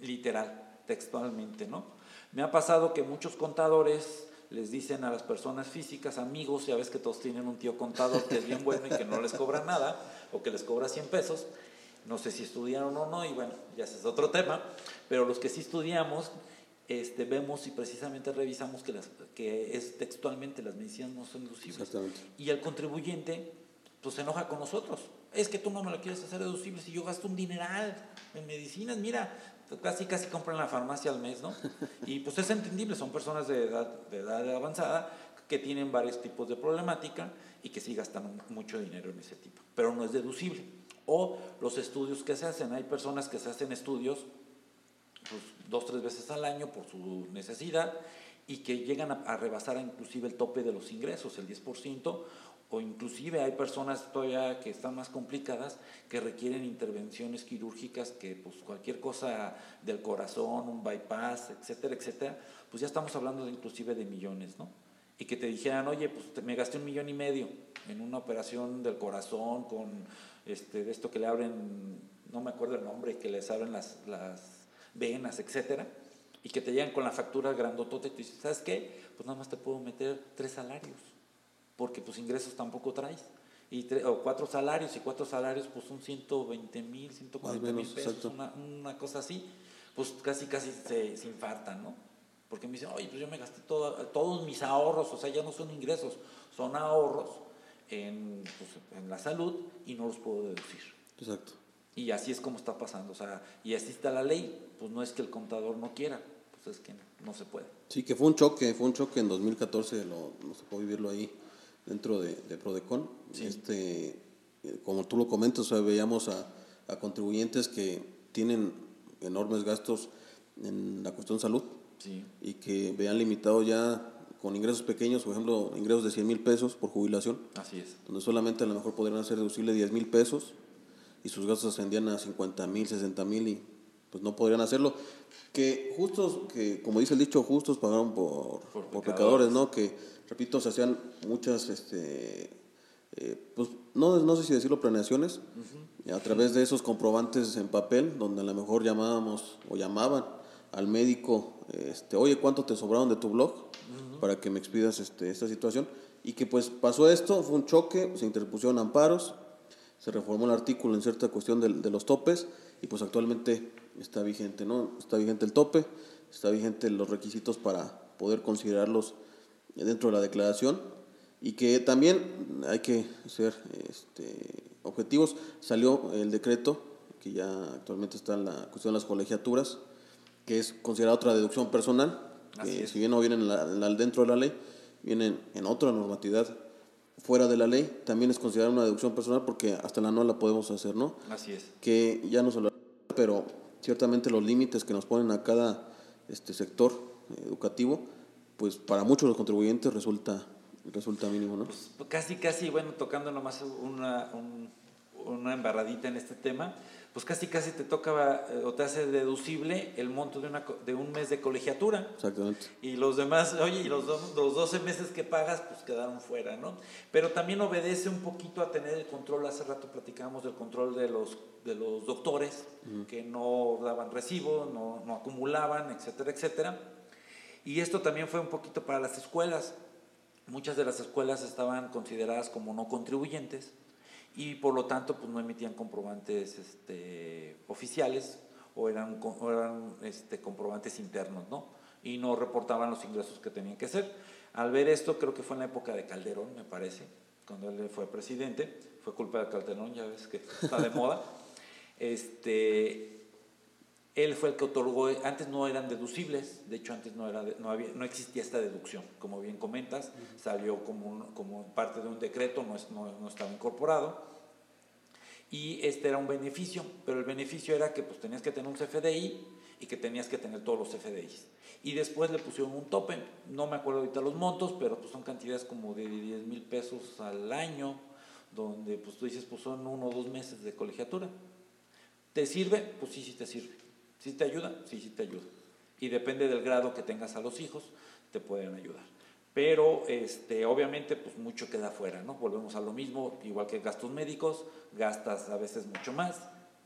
literal, textualmente, ¿no? Me ha pasado que muchos contadores les dicen a las personas físicas, amigos, ya ves que todos tienen un tío contador que es bien bueno y que no les cobra nada, o que les cobra 100 pesos, no sé si estudiaron o no, y bueno, ya ese es otro tema, pero los que sí estudiamos, este, vemos y precisamente revisamos que, las, que es textualmente las medicinas no son deducibles. Y el contribuyente pues se enoja con nosotros. Es que tú no me lo quieres hacer deducible si yo gasto un dineral en medicinas, mira, casi casi compran en la farmacia al mes, ¿no? Y pues es entendible, son personas de edad, de edad avanzada que tienen varios tipos de problemática y que sí gastan mucho dinero en ese tipo, pero no es deducible o los estudios que se hacen. Hay personas que se hacen estudios pues, dos, tres veces al año por su necesidad y que llegan a, rebasar inclusive el tope de los ingresos, el 10%, o inclusive hay personas todavía que están más complicadas que requieren intervenciones quirúrgicas que pues cualquier cosa del corazón, un bypass, etcétera, etcétera, pues ya estamos hablando de inclusive de millones, ¿no? Y que te dijeran, oye, pues me gasté un millón y medio en una operación del corazón con este, de esto que le abren, no me acuerdo el nombre, que les abren las, las venas, etcétera, y que te llegan con la factura grandotote y tú dices, ¿sabes qué? Pues nada más te puedo meter tres salarios, porque pues ingresos tampoco traes. Y o cuatro salarios, y cuatro salarios pues son 120 mil, 140 mil pesos, una, una, cosa así, pues casi casi se, se infartan, ¿no? Porque me dicen, oye, pues yo me gasté todo, todos mis ahorros, o sea, ya no son ingresos, son ahorros en, pues, en la salud y no los puedo deducir. Exacto. Y así es como está pasando. O sea, y así está la ley. Pues no es que el contador no quiera, pues es que no, se puede. Sí, que fue un choque, fue un choque en 2014, lo, nos tocó vivirlo ahí dentro de, de Prodecon. Este, como tú lo comentas, o sea, veíamos a, a contribuyentes que tienen enormes gastos en la cuestión salud Sí. y que vean limitado ya con ingresos pequeños, por ejemplo, ingresos de 100 mil pesos por jubilación, Así es. donde solamente a lo mejor podrían hacer deducible 10 mil pesos y sus gastos ascendían a 50 mil, 60 mil y pues no podrían hacerlo. Que justos, que como dice el dicho, justos pagaron por, Por por pecadores. pecadores, ¿no? Que, repito, se hacían muchas, este, eh, pues no, no sé si decirlo, planeaciones, a través de esos comprobantes en papel, donde a lo mejor llamábamos o llamaban al médico, este, oye, ¿cuánto te sobraron de tu blog? Para que me expidas este, esta situación. Y que pues pasó esto, fue un choque, se interpusieron amparos, se reformó el artículo en cierta cuestión de, de los topes y pues actualmente está vigente, ¿no? Está vigente el tope, está vigente los requisitos para poder considerarlos dentro de la declaración y que también hay que ser este, objetivos. Salió el decreto, que ya actualmente está en la cuestión de las colegiaturas, que es considerada otra deducción personal, Así que es. si bien no vienen en la- en la- dentro de la ley, vienen en otra normatividad fuera de la ley, también es considerada una deducción personal porque hasta la no la podemos hacer, ¿no? Así es. que ya no se lo pero ciertamente los límites que nos ponen a cada este sector educativo, pues para muchos de los contribuyentes resulta resulta mínimo, ¿no? Pues casi, casi, bueno, tocando nomás una, un- una embarradita en este tema, pues casi, casi te toca eh, o te hace deducible el monto de, una, de un mes de colegiatura. Exactamente. Y los demás, oye, y los, do- los 12 meses que pagas, pues quedaron fuera, ¿no? Pero también obedece un poquito a tener el control, hace rato platicábamos del control de los, de los doctores, que no daban recibo, no, no acumulaban, etcétera, etcétera. Y esto también fue un poquito para las escuelas. Muchas de las escuelas estaban consideradas como no contribuyentes y por lo tanto pues no emitían comprobantes este, oficiales o eran, o eran este, comprobantes internos, ¿no? Y no reportaban los ingresos que tenían que hacer. Al ver esto, creo que fue en la época de Calderón, me parece, cuando él fue presidente, fue culpa de Calderón, ya ves que está de moda. Este, él fue el que otorgó, antes no eran deducibles, de hecho antes no, era, no, había, no existía esta deducción, como bien comentas, salió como, un- como parte de un decreto, no, es- no, no estaba incorporado, y este era un beneficio, pero el beneficio era que pues tenías que tener un CFDI y que tenías que tener todos los CFDIs. Y después le pusieron un tope, no me acuerdo ahorita los montos, pero pues son cantidades como de 10 mil pesos al año, donde pues tú dices pues son uno o dos meses de colegiatura. ¿Te sirve? Pues sí, sí te sirve. ¿Sí te ayuda? Sí, sí te ayuda. Y depende del grado que tengas a los hijos, te pueden ayudar. Pero este, obviamente pues mucho queda fuera, ¿no? Volvemos a lo mismo, igual que gastos médicos, gastas a veces mucho más,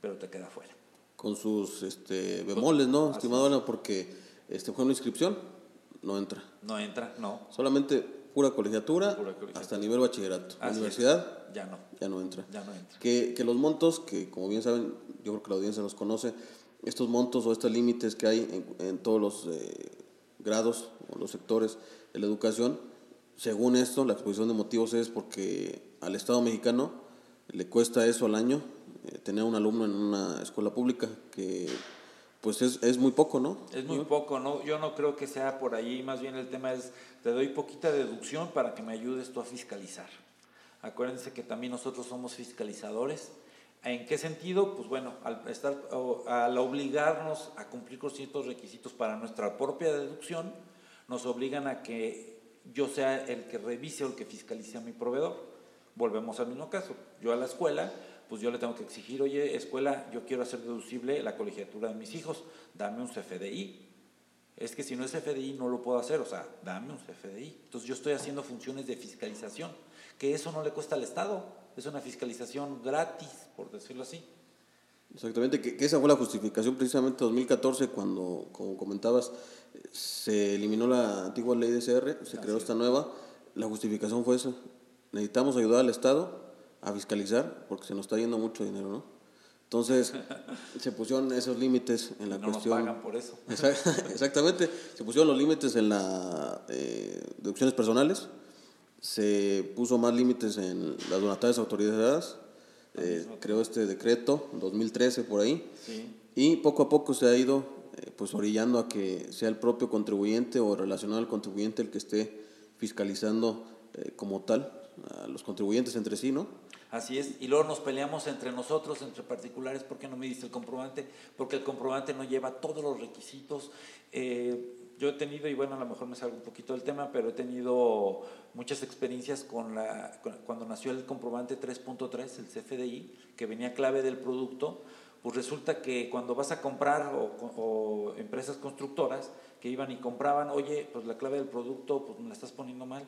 pero te queda fuera. Con sus este bemoles, ¿no? Estimado Ana, porque este fue una inscripción, no entra. No entra, no. Solamente pura colegiatura, Pura colegiatura. hasta nivel bachillerato. Así es. Universidad Ya no, ya no entra. ya no entra. Que, que los montos, que como bien saben, yo creo que la audiencia los conoce, estos montos o estos límites que hay en, en todos los eh, grados o los sectores de la educación, según esto, la exposición de motivos es porque al Estado mexicano le cuesta eso al año eh, tener un alumno en una escuela pública, que pues es, es muy poco, ¿no? Es muy poco, ¿no? Yo no creo que sea por ahí, más bien el tema es, te doy poquita deducción para que me ayudes tú a fiscalizar. Acuérdense que también nosotros somos fiscalizadores. ¿En qué sentido? Pues bueno, al, estar, al obligarnos a cumplir con ciertos requisitos para nuestra propia deducción, nos obligan a que yo sea el que revise o el que fiscalice a mi proveedor. Volvemos al mismo caso. Yo a la escuela, pues yo le tengo que exigir, oye, escuela, yo quiero hacer deducible la colegiatura de mis hijos, dame un CFDI. Es que si no es CFDI no lo puedo hacer, o sea, dame un CFDI. Entonces yo estoy haciendo funciones de fiscalización, que eso no le cuesta al Estado, es una fiscalización gratis, por decirlo así. Exactamente, que, que esa fue la justificación precisamente en 2014 cuando, como comentabas, eh, se eliminó la antigua ley de CR, se creó esta nueva, la justificación fue esa, necesitamos ayudar al Estado a fiscalizar porque se nos está yendo mucho dinero, ¿no? Entonces, se pusieron esos límites en la no cuestión... nos pagan por eso. Exact- Exactamente, se pusieron los límites en las deducciones personales, se puso más límites en las donatarias autorizadas, eh, creó este decreto en 2013 por ahí, Sí. y poco a poco se ha ido eh, pues orillando a que sea el propio contribuyente o relacionado al contribuyente el que esté fiscalizando eh, como tal a los contribuyentes entre sí, ¿no? Así es, y luego nos peleamos entre nosotros, entre particulares, ¿por qué no me diste el comprobante? Porque el comprobante no lleva todos los requisitos. Eh, yo he tenido, y bueno, a lo mejor me salgo un poquito del tema, pero he tenido muchas experiencias con la, cuando nació el comprobante 3.3, el CFDI, que venía clave del producto, pues resulta que cuando vas a comprar o, empresas constructoras que iban y compraban, oye, pues la clave del producto, pues me la estás poniendo mal,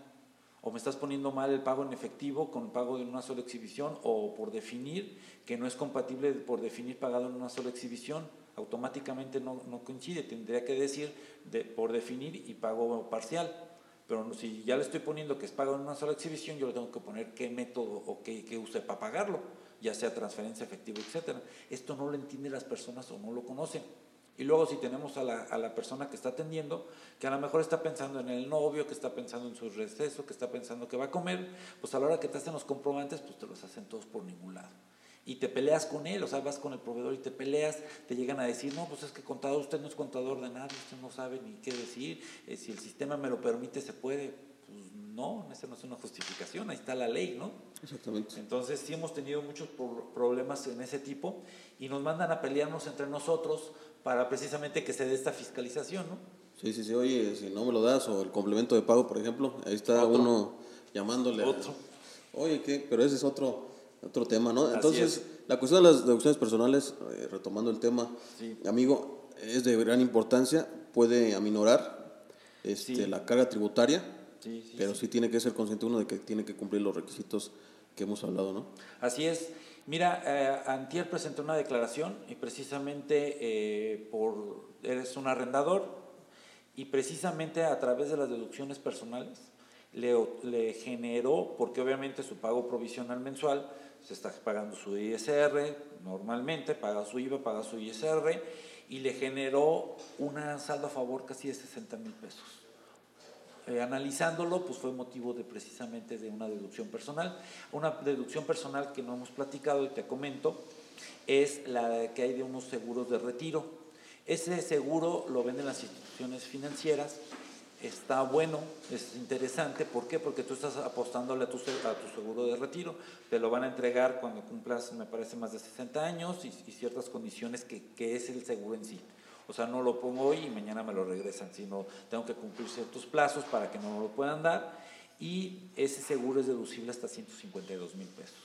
o me estás poniendo mal el pago en efectivo con pago en una sola exhibición, o por definir que no es compatible por definir pagado en una sola exhibición automáticamente no, no coincide, tendría que decir de, por definir y pago parcial. Pero si ya le estoy poniendo que es pago en una sola exhibición, yo le tengo que poner qué método o qué, qué para pagarlo, ya sea transferencia efectiva, etc. Esto no lo entienden las personas o no lo conocen. Y luego si tenemos a la, a la, persona que está atendiendo, que a lo mejor está pensando en el novio, que está pensando en su receso, que está pensando que va a comer, pues a la hora que te hacen los comprobantes, pues te los hacen todos por ningún lado y te peleas con él, o sea, vas con el proveedor y te peleas, te llegan a decir, no, pues es que contador, usted no es contador de nada, usted no sabe ni qué decir, eh, si el sistema me lo permite, se puede. Pues no, esa no es una justificación, ahí está la ley, ¿no? Exactamente. Entonces sí hemos tenido muchos problemas en ese tipo y nos mandan a pelearnos entre nosotros para precisamente que se dé esta fiscalización, ¿no? Sí, sí, sí, oye, si no me lo das, o el complemento de pago, por ejemplo, ahí está uno llamándole. Otro. Oye, ¿qué? Pero ese es otro otro tema, ¿no? Entonces, la cuestión de las deducciones personales, eh, retomando el tema, amigo, es de gran importancia, puede aminorar este, la carga tributaria, pero sí, tiene que ser consciente uno de que tiene que cumplir los requisitos que hemos hablado, ¿no? Así es. Mira, eh, Antier presentó una declaración y precisamente eh, por, eres un arrendador y precisamente a través de las deducciones personales le, le generó, porque obviamente su pago provisional mensual, se está pagando su ISR normalmente, paga su IVA, paga su ISR y le generó una saldo a favor casi de 60 mil pesos. Eh, analizándolo, pues fue motivo de precisamente de una deducción personal. Una deducción personal que no hemos platicado y te comento es la que hay de unos seguros de retiro. Ese seguro lo venden las instituciones financieras está bueno, es interesante. ¿Por qué? Porque tú estás apostándole a tu, seguro de retiro. Te lo van a entregar cuando cumplas, me parece, más de 60 años y, ciertas condiciones que, que, es el seguro en sí. O sea, no lo pongo hoy y mañana me lo regresan, sino tengo que cumplir ciertos plazos para que no lo puedan dar. Y ese seguro es deducible hasta 152 mil pesos.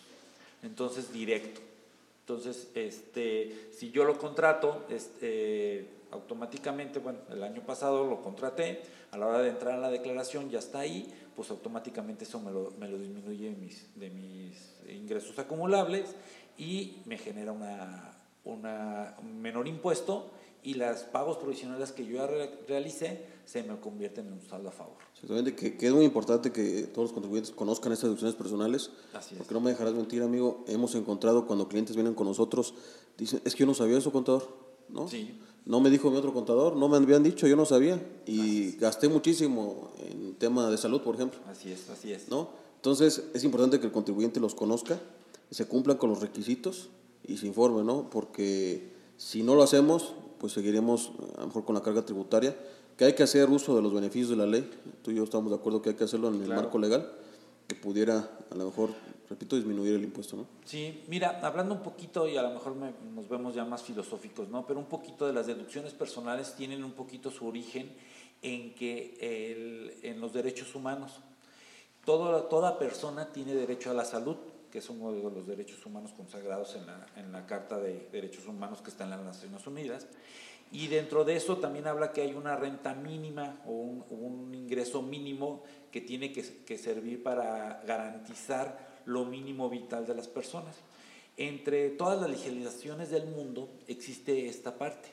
Entonces, directo. Entonces, este, si yo lo contrato, este, automáticamente, bueno, el año pasado lo contraté, a la hora de entrar a la declaración ya está ahí, pues automáticamente eso me lo, me lo disminuye de mis, de mis ingresos acumulables y me genera una, una, un menor impuesto y los pagos provisionales que yo ya realicé se me convierten en un saldo a favor. Exactamente, que, que, es muy importante que todos los contribuyentes conozcan estas deducciones personales. Así es. Porque no me dejarás mentir, amigo, hemos encontrado cuando clientes vienen con nosotros, dicen, es que yo no sabía eso, contador, ¿no? Sí. No me dijo mi otro contador, no me habían dicho, yo no sabía. Y gasté muchísimo en tema de salud, por ejemplo. Así es, así es. ¿No? Entonces, es importante que el contribuyente los conozca, se cumplan con los requisitos y se informe, ¿no? Porque si no lo hacemos, pues seguiremos a lo mejor con la carga tributaria, que hay que hacer uso de los beneficios de la ley. Tú y yo estamos de acuerdo que hay que hacerlo en el marco legal, que pudiera a lo mejor repito, disminuir el impuesto, ¿no? Sí, mira, hablando un poquito, y a lo mejor nos vemos ya más filosóficos, ¿no? Pero un poquito de las deducciones personales tienen un poquito su origen en que el, en los derechos humanos. Todo, toda persona tiene derecho a la salud, que es uno de los derechos humanos consagrados en la, en la Carta de Derechos Humanos que está en las Naciones Unidas. Y dentro de eso también habla que hay una renta mínima o un, un ingreso mínimo que tiene que, que servir para garantizar lo mínimo vital de las personas. Entre todas las legislaciones del mundo existe esta parte.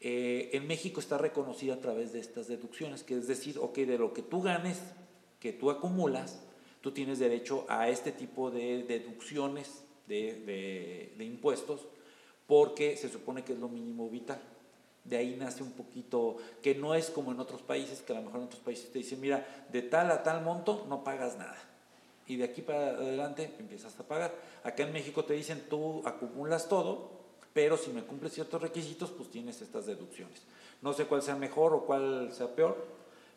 Eh, en México está reconocida a través de estas deducciones, que es decir, ok, de lo que tú ganes, que tú acumulas, tú tienes derecho a este tipo de deducciones de, de impuestos, porque se supone que es lo mínimo vital. De ahí nace un poquito, que no es como en otros países, que a lo mejor en otros países te dicen, mira, de tal a tal monto no pagas nada y de aquí para adelante empiezas a pagar. Acá en México te dicen tú acumulas todo, pero si me cumples ciertos requisitos, pues tienes estas deducciones. No sé cuál sea mejor o cuál sea peor,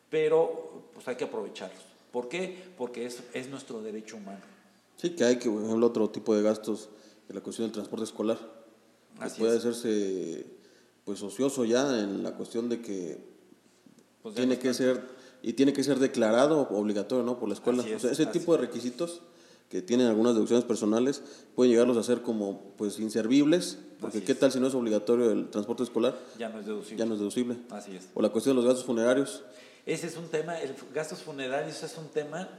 pero pues hay que aprovecharlos. ¿Por qué? Porque es, es nuestro derecho humano. Sí, que hay que, por ejemplo, otro tipo de gastos de la cuestión del transporte escolar. Que puede hacerse pues ocioso ya en la cuestión de que pues tiene que ser y tiene que ser declarado obligatorio ¿no? por la escuela. o sea, ese tipo de requisitos que tienen algunas deducciones personales pueden llegarlos a ser como pues inservibles, porque qué tal si no es obligatorio el transporte escolar? Ya no es deducible. Ya no es deducible. Así es. O la cuestión de los gastos funerarios. Ese es un tema, el gastos funerarios es un tema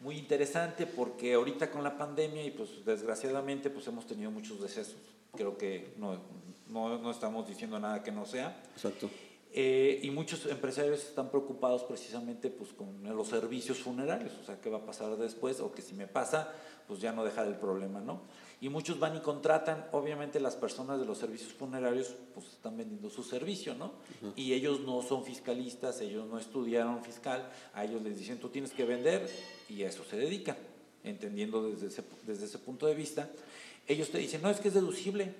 muy interesante porque ahorita con la pandemia y pues desgraciadamente pues hemos tenido muchos decesos. Creo que no, no, no estamos diciendo nada que no sea. Exacto. Eh, y muchos empresarios están preocupados precisamente pues, con los servicios funerarios, o sea, qué va a pasar después, o que si me pasa, pues ya no dejar el problema, ¿no? Y muchos van y contratan, obviamente las personas de los servicios funerarios pues están vendiendo su servicio, ¿no? Y ellos no son fiscalistas, ellos no estudiaron fiscal, a ellos les dicen tú tienes que vender y a eso se dedican, entendiendo desde ese, desde ese punto de vista. Ellos te dicen, no, es que es deducible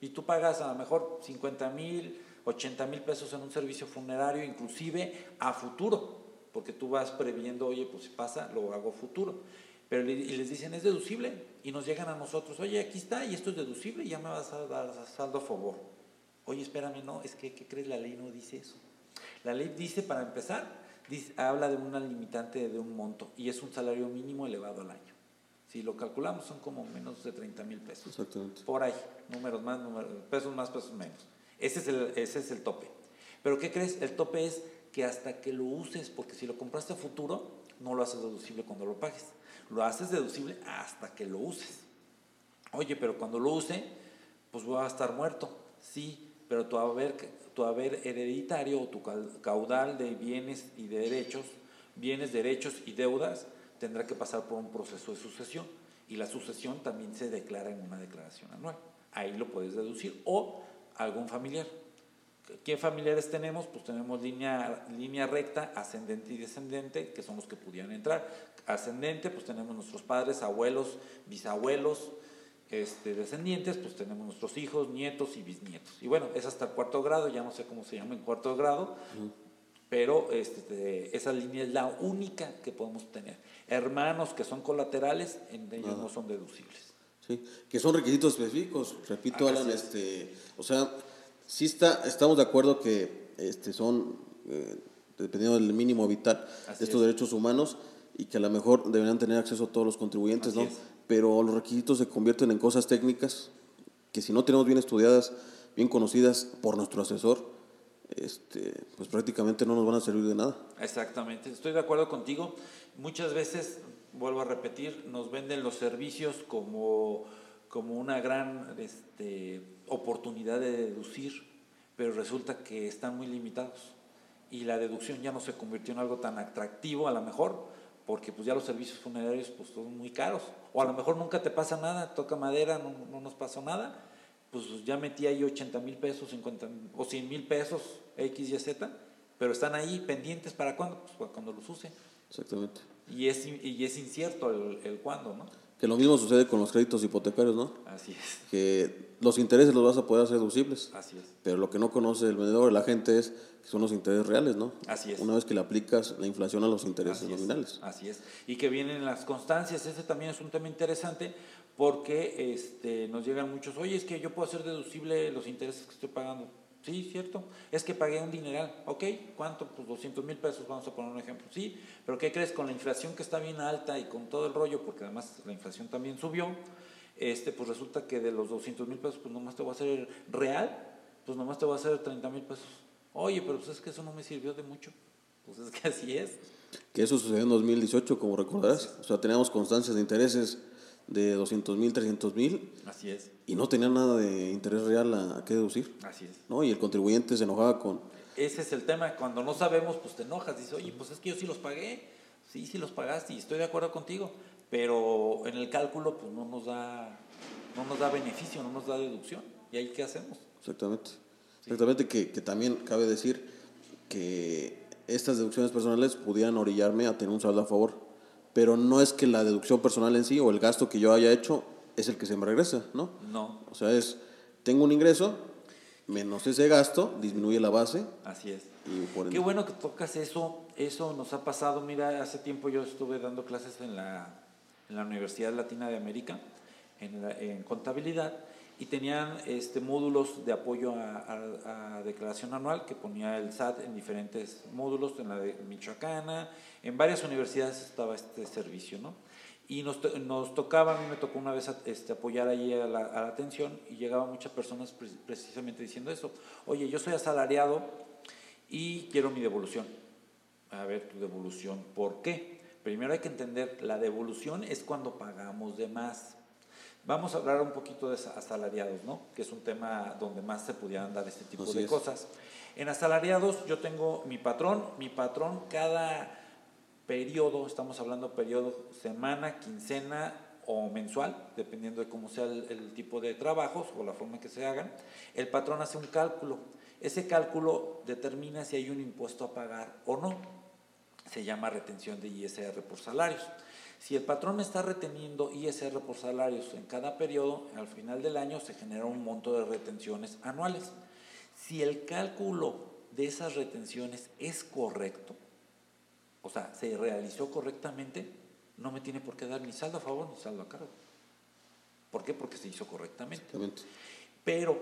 y tú pagas a lo mejor 50 mil, 80 mil pesos en un servicio funerario, inclusive a futuro, porque tú vas previendo, oye, pues si pasa, lo hago futuro. Pero y les dicen, es deducible, y nos llegan a nosotros, oye, aquí está, y esto es deducible, y ya me vas a dar saldo a favor. Oye, espérame, no, es que, ¿qué crees? La ley no dice eso. La ley dice, para empezar, dice, habla de una limitante de un monto, y es un salario mínimo elevado al año. Si lo calculamos, son como menos de 30 mil pesos. Exactamente. Por ahí, números más, números, pesos más, pesos menos. Ese es, el, ese es el tope. Pero ¿qué crees? El tope es que hasta que lo uses, porque si lo compraste a futuro, no lo haces deducible cuando lo pagues. Lo haces deducible hasta que lo uses. Oye, pero cuando lo use, pues voy a estar muerto. Sí, pero tu haber, tu haber hereditario o tu caudal de bienes y de derechos, bienes, derechos y deudas, tendrá que pasar por un proceso de sucesión. Y la sucesión también se declara en una declaración anual. Ahí lo puedes deducir. O algún familiar. ¿Qué familiares tenemos? Pues tenemos línea, línea recta, ascendente y descendente, que son los que pudieran entrar. Ascendente, pues tenemos nuestros padres, abuelos, bisabuelos, este, descendientes, pues tenemos nuestros hijos, nietos y bisnietos. Y bueno, es hasta el cuarto grado, ya no sé cómo se llama en cuarto grado, pero este, esa línea es la única que podemos tener. Hermanos que son colaterales, en ellos no son deducibles que son requisitos específicos, repito, Alan, este, o sea, sí está, estamos de acuerdo que este, son, eh, dependiendo del mínimo vital, de estos derechos humanos y que a lo mejor deberían tener acceso a todos los contribuyentes, ¿no? Pero los requisitos se convierten en cosas técnicas que si no tenemos bien estudiadas, bien conocidas por nuestro asesor, este, pues prácticamente no nos van a servir de nada. Exactamente, estoy de acuerdo contigo. Muchas veces vuelvo a repetir, nos venden los servicios como, como una gran este, oportunidad de deducir, pero resulta que están muy limitados y la deducción ya no se convirtió en algo tan atractivo a lo mejor, porque pues ya los servicios funerarios pues son muy caros, o a lo mejor nunca te pasa nada, toca madera, no, no nos pasó nada, pues ya metí ahí 80 mil pesos, 50 o 100 mil pesos, X, Y, Z, pero están ahí pendientes para cuándo, pues cuando los use. Exactamente. Y es, y es incierto el, el cuándo, ¿no? Que lo mismo sucede con los créditos hipotecarios, ¿no? Así es. Que los intereses los vas a poder hacer deducibles. Así es. Pero lo que no conoce el vendedor, la gente, es que son los intereses reales, ¿no? Así es. Una vez que le aplicas la inflación a los intereses nominales. Así es. Y que vienen las constancias, ese también es un tema interesante porque este, nos llegan muchos, oye, es que yo puedo hacer deducible los intereses que estoy pagando. Sí, cierto. Es que pagué un dineral. Ok, ¿cuánto? Pues 200 mil pesos, vamos a poner un ejemplo. Sí, pero ¿qué crees? Con la inflación que está bien alta y con todo el rollo, porque además la inflación también subió, este, pues resulta que de los 200 mil pesos, pues nomás te voy a hacer real, pues nomás te voy a hacer 30 mil pesos. Oye, pero pues es que eso no me sirvió de mucho. Pues es que así es. Que eso sucedió en 2018, como recordarás. O sea, teníamos constancias de intereses de 200 mil, 300 mil. Así es. Y no tenía nada de interés real a, qué deducir. Así es. ¿no? Y el contribuyente se enojaba con... Ese es el tema, cuando no sabemos, pues te enojas, dices, oye, pues es que yo sí los pagué, sí, sí los pagaste y estoy de acuerdo contigo, pero en el cálculo pues no nos da, no nos da beneficio, no nos da deducción, ¿y ahí qué hacemos? Exactamente. Exactamente, que, que también cabe decir que estas deducciones personales pudieran orillarme a tener un saldo a favor pero no es que la deducción personal en sí o el gasto que yo haya hecho es el que se me regresa, ¿no? No. O sea, es, tengo un ingreso, menos ese gasto, disminuye la base. Así es. Qué bueno que tocas eso, eso nos ha pasado, mira, hace tiempo yo estuve dando clases en la, en la Universidad Latina de América, en, contabilidad, y tenían este, módulos de apoyo a, declaración anual que ponía el SAT en diferentes módulos, en la de Michoacana, en varias universidades estaba este servicio, ¿no? Y nos, nos tocaba, a mí me tocó una vez este, apoyar ahí a la, a la atención y llegaban muchas personas precisamente diciendo eso. Oye, yo soy asalariado y quiero mi devolución. A ver, tu devolución, ¿por qué? Primero hay que entender, la devolución es cuando pagamos de más. Vamos a hablar un poquito de asalariados, ¿no? Que es un tema donde más se pudieran dar este tipo de cosas. En asalariados yo tengo mi patrón, mi patrón cada periodo, estamos hablando periodo semana, quincena o mensual, dependiendo de cómo sea el, tipo de trabajos o la forma que se hagan, el patrón hace un cálculo. Ese cálculo determina si hay un impuesto a pagar o no. Se llama retención de ISR por salarios. Si el patrón está reteniendo ISR por salarios en cada periodo, al final del año se genera un monto de retenciones anuales. Si el cálculo de esas retenciones es correcto, o sea, se realizó correctamente, no me tiene por qué dar ni saldo a favor ni saldo a cargo. ¿Por qué? Porque se hizo correctamente. Pero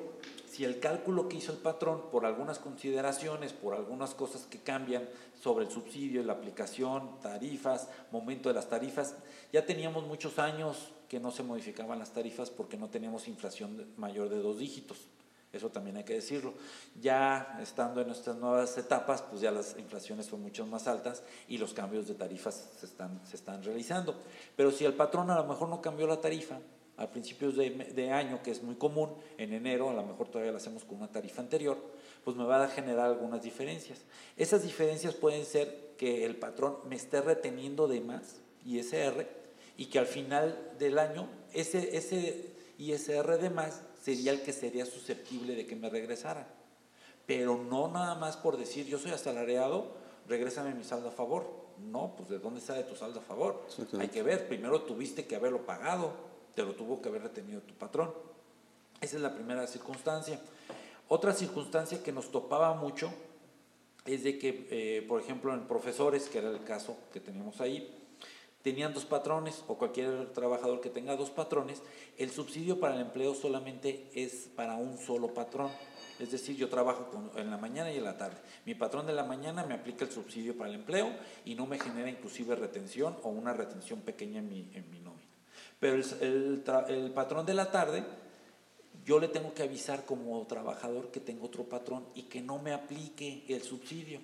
si el cálculo que hizo el patrón, por algunas consideraciones, por algunas cosas que cambian sobre el subsidio, la aplicación, tarifas, momento de las tarifas, ya teníamos muchos años que no se modificaban las tarifas porque no teníamos inflación mayor de dos dígitos. Eso también hay que decirlo. Ya estando en nuestras nuevas etapas, pues ya las inflaciones son mucho más altas y los cambios de tarifas se están, se están realizando. Pero si el patrón a lo mejor no cambió la tarifa a principios de, año, que es muy común, en enero a lo mejor todavía la hacemos con una tarifa anterior, pues me va a generar algunas diferencias. Esas diferencias pueden ser que el patrón me esté reteniendo de más ISR y que al final del año ese, ese ISR de más sería el que sería susceptible de que me regresara. Pero no nada más por decir yo soy asalariado, regrésame mi saldo a favor. No, pues de dónde sale tu saldo a favor. Hay que ver, primero tuviste que haberlo pagado, te lo tuvo que haber retenido tu patrón. Esa es la primera circunstancia. Otra circunstancia que nos topaba mucho es de que, eh, por ejemplo, en profesores, que era el caso que teníamos ahí, tenían dos patrones o cualquier trabajador que tenga dos patrones, el subsidio para el empleo solamente es para un solo patrón. Es decir, yo trabajo en la mañana y en la tarde. Mi patrón de la mañana me aplica el subsidio para el empleo y no me genera inclusive retención o una retención pequeña en mi, en mi nómina. Pero el, el patrón de la tarde, yo le tengo que avisar como trabajador que tengo otro patrón y que no me aplique el subsidio.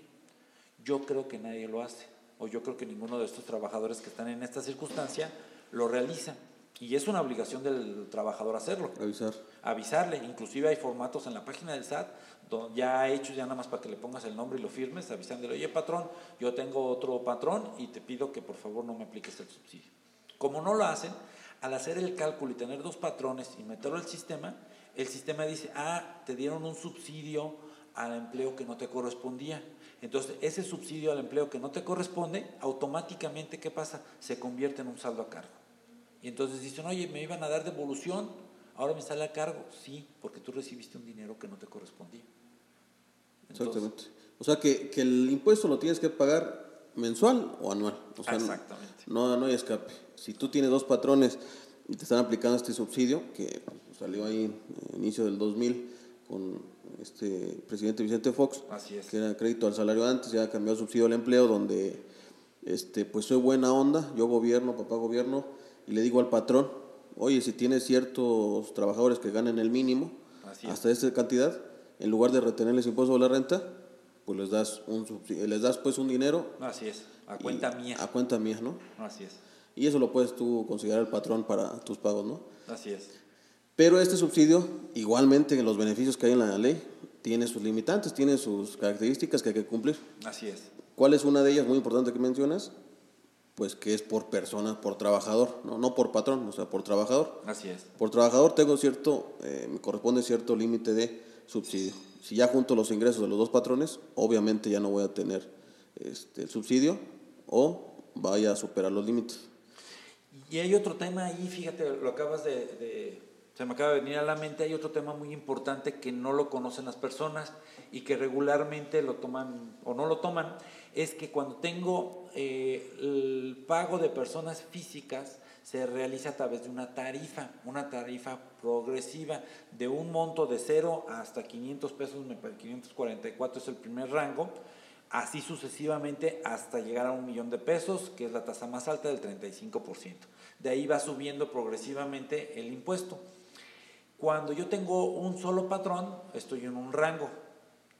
Yo creo que nadie lo hace o yo creo que ninguno de estos trabajadores que están en esta circunstancia lo realiza. Y es una obligación del trabajador hacerlo. Avisar. Avisarle. Inclusive hay formatos en la página del SAT donde ya hechos, ya nada más para que le pongas el nombre y lo firmes, avisándole, oye patrón, yo tengo otro patrón y te pido que por favor no me apliques el subsidio. Como no lo hacen, al hacer el cálculo y tener dos patrones y meterlo al sistema, el sistema dice, ah, te dieron un subsidio al empleo que no te correspondía. Entonces, ese subsidio al empleo que no te corresponde, automáticamente, ¿qué pasa? Se convierte en un saldo a cargo. Y entonces dicen, oye, me iban a dar devolución, ahora me sale a cargo. Sí, porque tú recibiste un dinero que no te correspondía. Exactamente. O sea, que, el impuesto lo tienes que pagar mensual o anual. Exactamente. No, no hay escape. Si tú tienes dos patrones y te están aplicando este subsidio, que salió ahí en inicio del 2000 con este presidente Vicente Fox, que era crédito al salario antes, ya cambió subsidio al empleo, donde este, pues soy buena onda, yo gobierno, papá gobierno, y le digo al patrón, oye, si tienes ciertos trabajadores que ganen el mínimo, hasta esta cantidad, en lugar de retenerles impuesto a la renta, pues les das un les das pues un dinero. Así es, a cuenta mía. A cuenta mía, ¿no? Así es. Y eso lo puedes tú considerar el patrón para tus pagos, ¿no? Así es. Pero este subsidio, igualmente en los beneficios que hay en la ley, tiene sus limitantes, tiene sus características que hay que cumplir. Así es. ¿Cuál es una de ellas muy importante que mencionas? Pues que es por persona, por trabajador, no, no por patrón, o sea, por trabajador. Así es. Por trabajador tengo cierto, eh, me corresponde cierto límite de subsidio. Si ya junto los ingresos de los dos patrones, obviamente ya no voy a tener este, el subsidio o vaya a superar los límites. Y hay otro tema ahí, fíjate, lo acabas de se me acaba de venir a la mente, hay otro tema muy importante que no lo conocen las personas y que regularmente lo toman o no lo toman, es que cuando tengo eh, el pago de personas físicas, se realiza a través de una tarifa, una tarifa progresiva de un monto de 0 hasta 500 pesos, 544 es el primer rango, así sucesivamente hasta llegar a un millón de pesos, que es la tasa más alta del 35%. De ahí va subiendo progresivamente el impuesto. Cuando yo tengo un solo patrón, estoy en un rango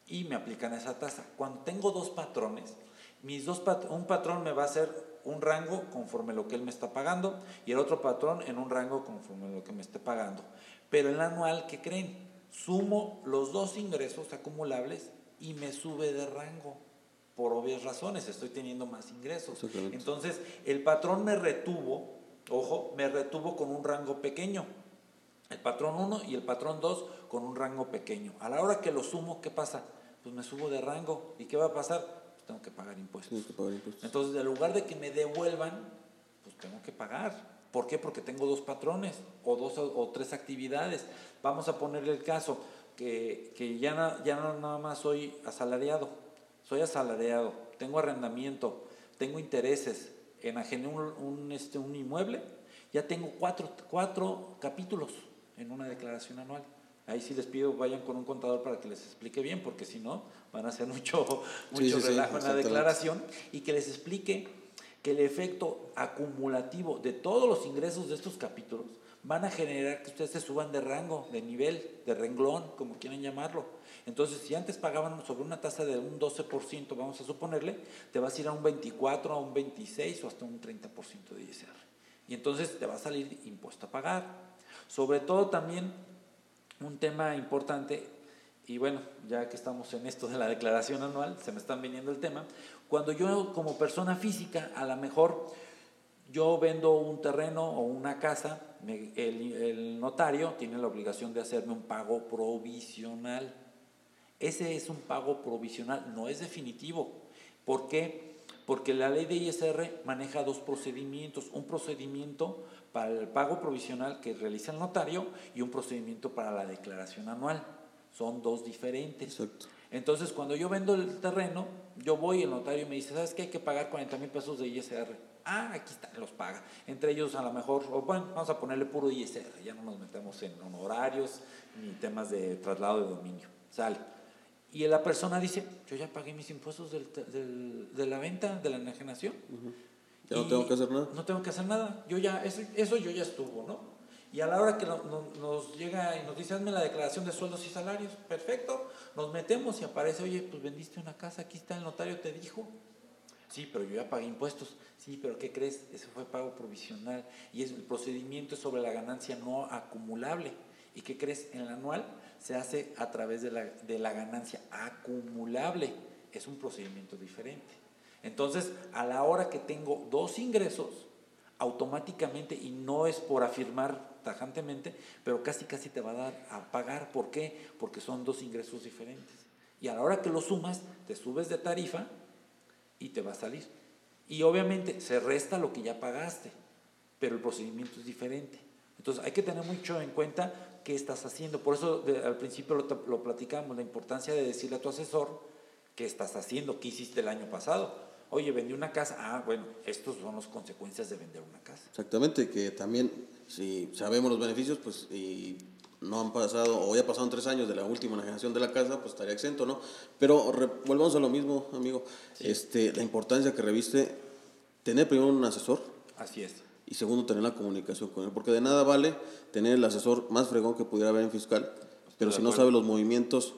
y me aplican esa tasa. Cuando tengo dos patrones, mis dos un patrón me va a hacer un rango conforme lo que él me está pagando y el otro patrón en un rango conforme lo que me esté pagando. Pero el anual, ¿qué creen? Sumo los dos ingresos acumulables y me sube de rango. Por obvias razones, estoy teniendo más ingresos. Entonces, el patrón me retuvo, ojo, me retuvo con un rango pequeño. El patrón 1 y el patrón 2 con un rango pequeño. A la hora que lo sumo, ¿qué pasa? Pues me subo de rango. ¿Y qué va a pasar? tengo que pagar impuestos. Entonces, en lugar de que me devuelvan, pues tengo que pagar. ¿Por qué? Porque tengo dos patrones o dos o tres actividades. Vamos a ponerle el caso que, que ya, ya no nada más soy asalariado, soy asalariado, tengo arrendamiento, tengo intereses, enajené un, un, este, un inmueble, ya tengo cuatro, cuatro capítulos en una declaración anual. Ahí sí les pido vayan con un contador para que les explique bien, porque si no van a hacer mucho, mucho relajo en la declaración y que les explique que el efecto acumulativo de todos los ingresos de estos capítulos van a generar que ustedes se suban de rango, de nivel, de renglón, como quieran llamarlo. Entonces, si antes pagaban sobre una tasa de un 12%, vamos a suponerle, te vas a ir a un 24, a un 26 o hasta un 30% de ISR. Y entonces te va a salir impuesto a pagar. Sobre todo también un tema importante, y bueno, ya que estamos en esto de la declaración anual, se me están viniendo el tema, cuando yo como persona física, a lo mejor yo vendo un terreno o una casa, el, notario tiene la obligación de hacerme un pago provisional. Ese es un pago provisional, no es definitivo. ¿Por qué? Porque la ley de ISR maneja dos procedimientos. Un procedimiento para el pago provisional que realiza el notario y un procedimiento para la declaración anual. Son dos diferentes. Entonces, cuando yo vendo el terreno, yo voy, el notario me dice, ¿sabes qué? Hay que pagar 40 mil pesos de ISR. Ah, aquí está, los paga. Entre ellos, a lo mejor, o bueno, vamos a ponerle puro ISR, ya no nos metemos en honorarios ni temas de traslado de dominio. Sale. Y la persona dice, yo ya pagué mis impuestos de la venta, de la enajenación. Ya no tengo que hacer nada. No tengo que hacer nada. Yo ya, eso, eso yo ya estuvo, ¿no? Y a la hora que nos llega y nos dice, hazme la declaración de sueldos y salarios, perfecto, nos metemos y aparece, oye, pues vendiste una casa, aquí está el notario, te dijo. Sí, pero yo ya pagué impuestos. Sí, pero ¿qué crees? Ese fue pago provisional y es, el procedimiento es sobre la ganancia no acumulable. ¿Y qué crees? En el anual se hace a través de la, de la ganancia acumulable. Es un procedimiento diferente. Entonces, a la hora que tengo dos ingresos, automáticamente, y no es por afirmar tajantemente, pero casi casi te va a dar a pagar. ¿Por qué? Porque son dos ingresos diferentes. Y a la hora que lo sumas, te subes de tarifa y te va a salir. Y obviamente se resta lo que ya pagaste, pero el procedimiento es diferente. Entonces hay que tener mucho en cuenta qué estás haciendo. Por eso al principio lo, lo platicamos, la importancia de decirle a tu asesor qué estás haciendo, qué hiciste el año pasado Oye, vendí una casa. Ah, bueno, estos son las consecuencias de vender una casa. Exactamente, que también si sabemos los beneficios, pues y no han pasado, o ya pasaron tres años de la última generación de la casa, pues estaría exento, ¿no? Pero volvamos a lo mismo, amigo. Este, la importancia que reviste tener primero un asesor. Así es. Y segundo, tener la comunicación con él. Porque de nada vale tener el asesor más fregón que pudiera haber en fiscal, pero si no sabe los movimientos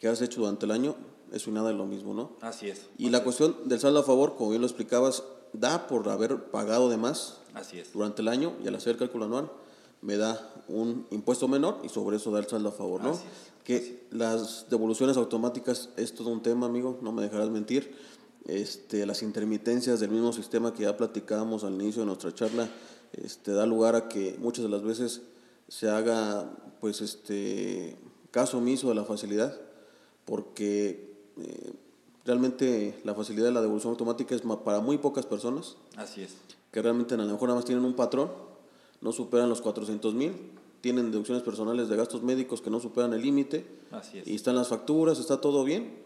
que has hecho durante el año, eso y nada es lo mismo, ¿no? Así es. Y la cuestión del saldo a favor, como bien lo explicabas, da por haber pagado de más Así es. durante el año y al hacer el cálculo anual me da un impuesto menor y sobre eso da el saldo a favor, ¿no? Que las devoluciones automáticas es todo un tema, amigo, no me dejarás mentir. Este, las intermitencias del mismo sistema que ya platicábamos al inicio de nuestra charla, este, da lugar a que muchas de las veces se haga pues este caso omiso de la facilidad, porque eh, realmente la facilidad de la devolución automática es para muy pocas personas. Así es. Que realmente a lo mejor nada más tienen un patrón, no superan los 400 mil, tienen deducciones personales de gastos médicos que no superan el límite. Así es. Y están las facturas, está todo bien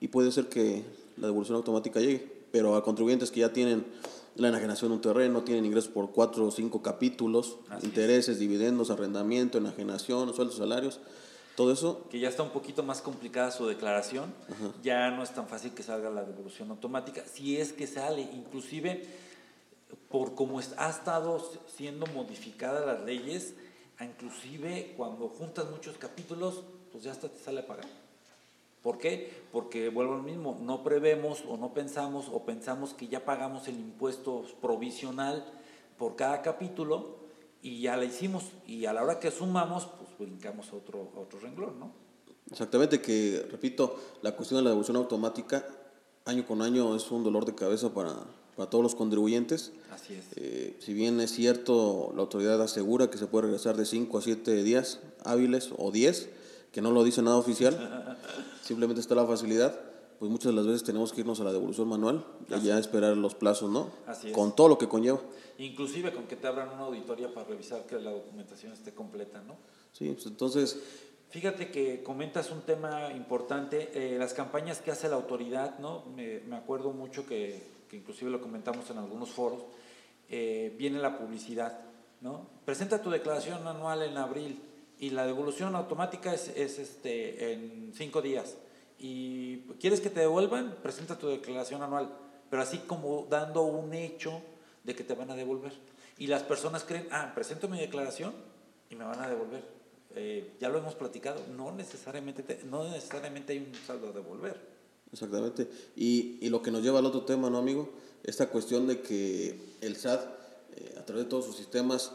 y puede ser que la devolución automática llegue. Pero a contribuyentes que ya tienen la enajenación de un terreno, tienen ingresos por cuatro o cinco capítulos, intereses, dividendos, arrendamiento, enajenación, sueldos, salarios, todo eso. Que ya está un poquito más complicada su declaración, ya no es tan fácil que salga la devolución automática, si es que sale, inclusive por cómo ha estado siendo modificada las leyes, inclusive cuando juntas muchos capítulos, pues ya hasta te sale a pagar. ¿Por qué? Porque vuelvo al mismo, no prevemos o no pensamos o pensamos que ya pagamos el impuesto provisional por cada capítulo y ya la hicimos y a la hora que sumamos, pues brincamos a otro, otro renglón, ¿no? Exactamente, que repito, la cuestión de la devolución automática año con año es un dolor de cabeza para, para todos los contribuyentes. Así es. Eh, si bien es cierto, la autoridad asegura que se puede regresar de 5 a 7 días hábiles o 10, que no lo dice nada oficial, simplemente está la facilidad, pues muchas de las veces tenemos que irnos a la devolución manual y ya esperar los plazos, ¿no? Así es. Con todo lo que conlleva. Inclusive con que te abran una auditoría para revisar que la documentación esté completa, ¿no? Sí, pues entonces... Fíjate que comentas un tema importante, eh, las campañas que hace la autoridad, ¿no? Me, me acuerdo mucho que, que, inclusive lo comentamos en algunos foros, eh, viene la publicidad, ¿no? Presenta tu declaración anual en abril, y la devolución automática es, es este, en cinco días. Y quieres que te devuelvan, presenta tu declaración anual, pero así como dando un hecho de que te van a devolver. Y las personas creen, ah, presento mi declaración y me van a devolver. Eh, ya lo hemos platicado, no necesariamente, no necesariamente hay un saldo a devolver. Exactamente. Y, y, lo que nos lleva al otro tema, ¿no, amigo? Esta cuestión de que el SAT, eh, a través de todos sus sistemas,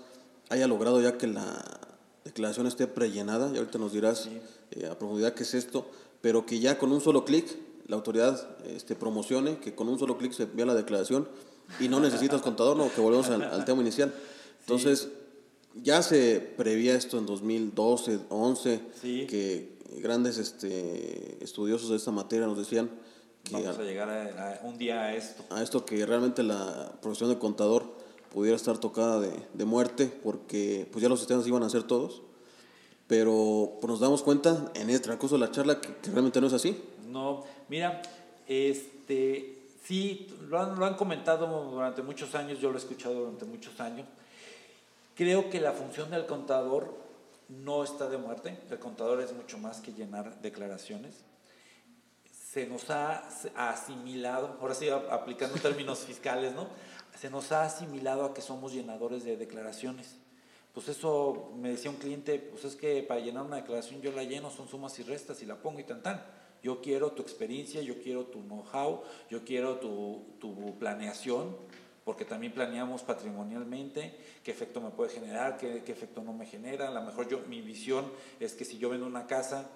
haya logrado ya que la, declaración esté prellenada, y ahorita nos dirás eh, a profundidad qué es esto, pero que ya con un solo clic la autoridad este, promocione, que con un solo clic se envía la declaración y no necesitas contador, no, que volvemos al, tema inicial. Entonces, ya se prevía esto en 2012, 11, que grandes este, estudiosos de esta materia nos decían que vamos a, llegar a, un día a esto. A esto que realmente la profesión de contador pudiera estar tocada de, de, muerte porque pues ya los sistemas iban a ser todos, pero pues nos damos cuenta en el transcurso de la charla que, realmente no es así. No, mira, este, sí, lo han, lo han comentado durante muchos años, yo lo he escuchado durante muchos años. Creo que la función del contador no está de muerte, el contador es mucho más que llenar declaraciones. Se nos ha asimilado, ahora sí aplicando términos fiscales, ¿no? Se nos ha asimilado a que somos llenadores de declaraciones. Pues eso me decía un cliente, pues es que para llenar una declaración yo la lleno, son sumas y restas y la pongo y tan tan. Yo quiero tu experiencia, yo quiero tu know-how, yo quiero tu, tu, planeación, porque también planeamos patrimonialmente qué efecto me puede generar, qué, qué efecto no me genera. A lo mejor yo, mi visión es que si yo vendo una casa,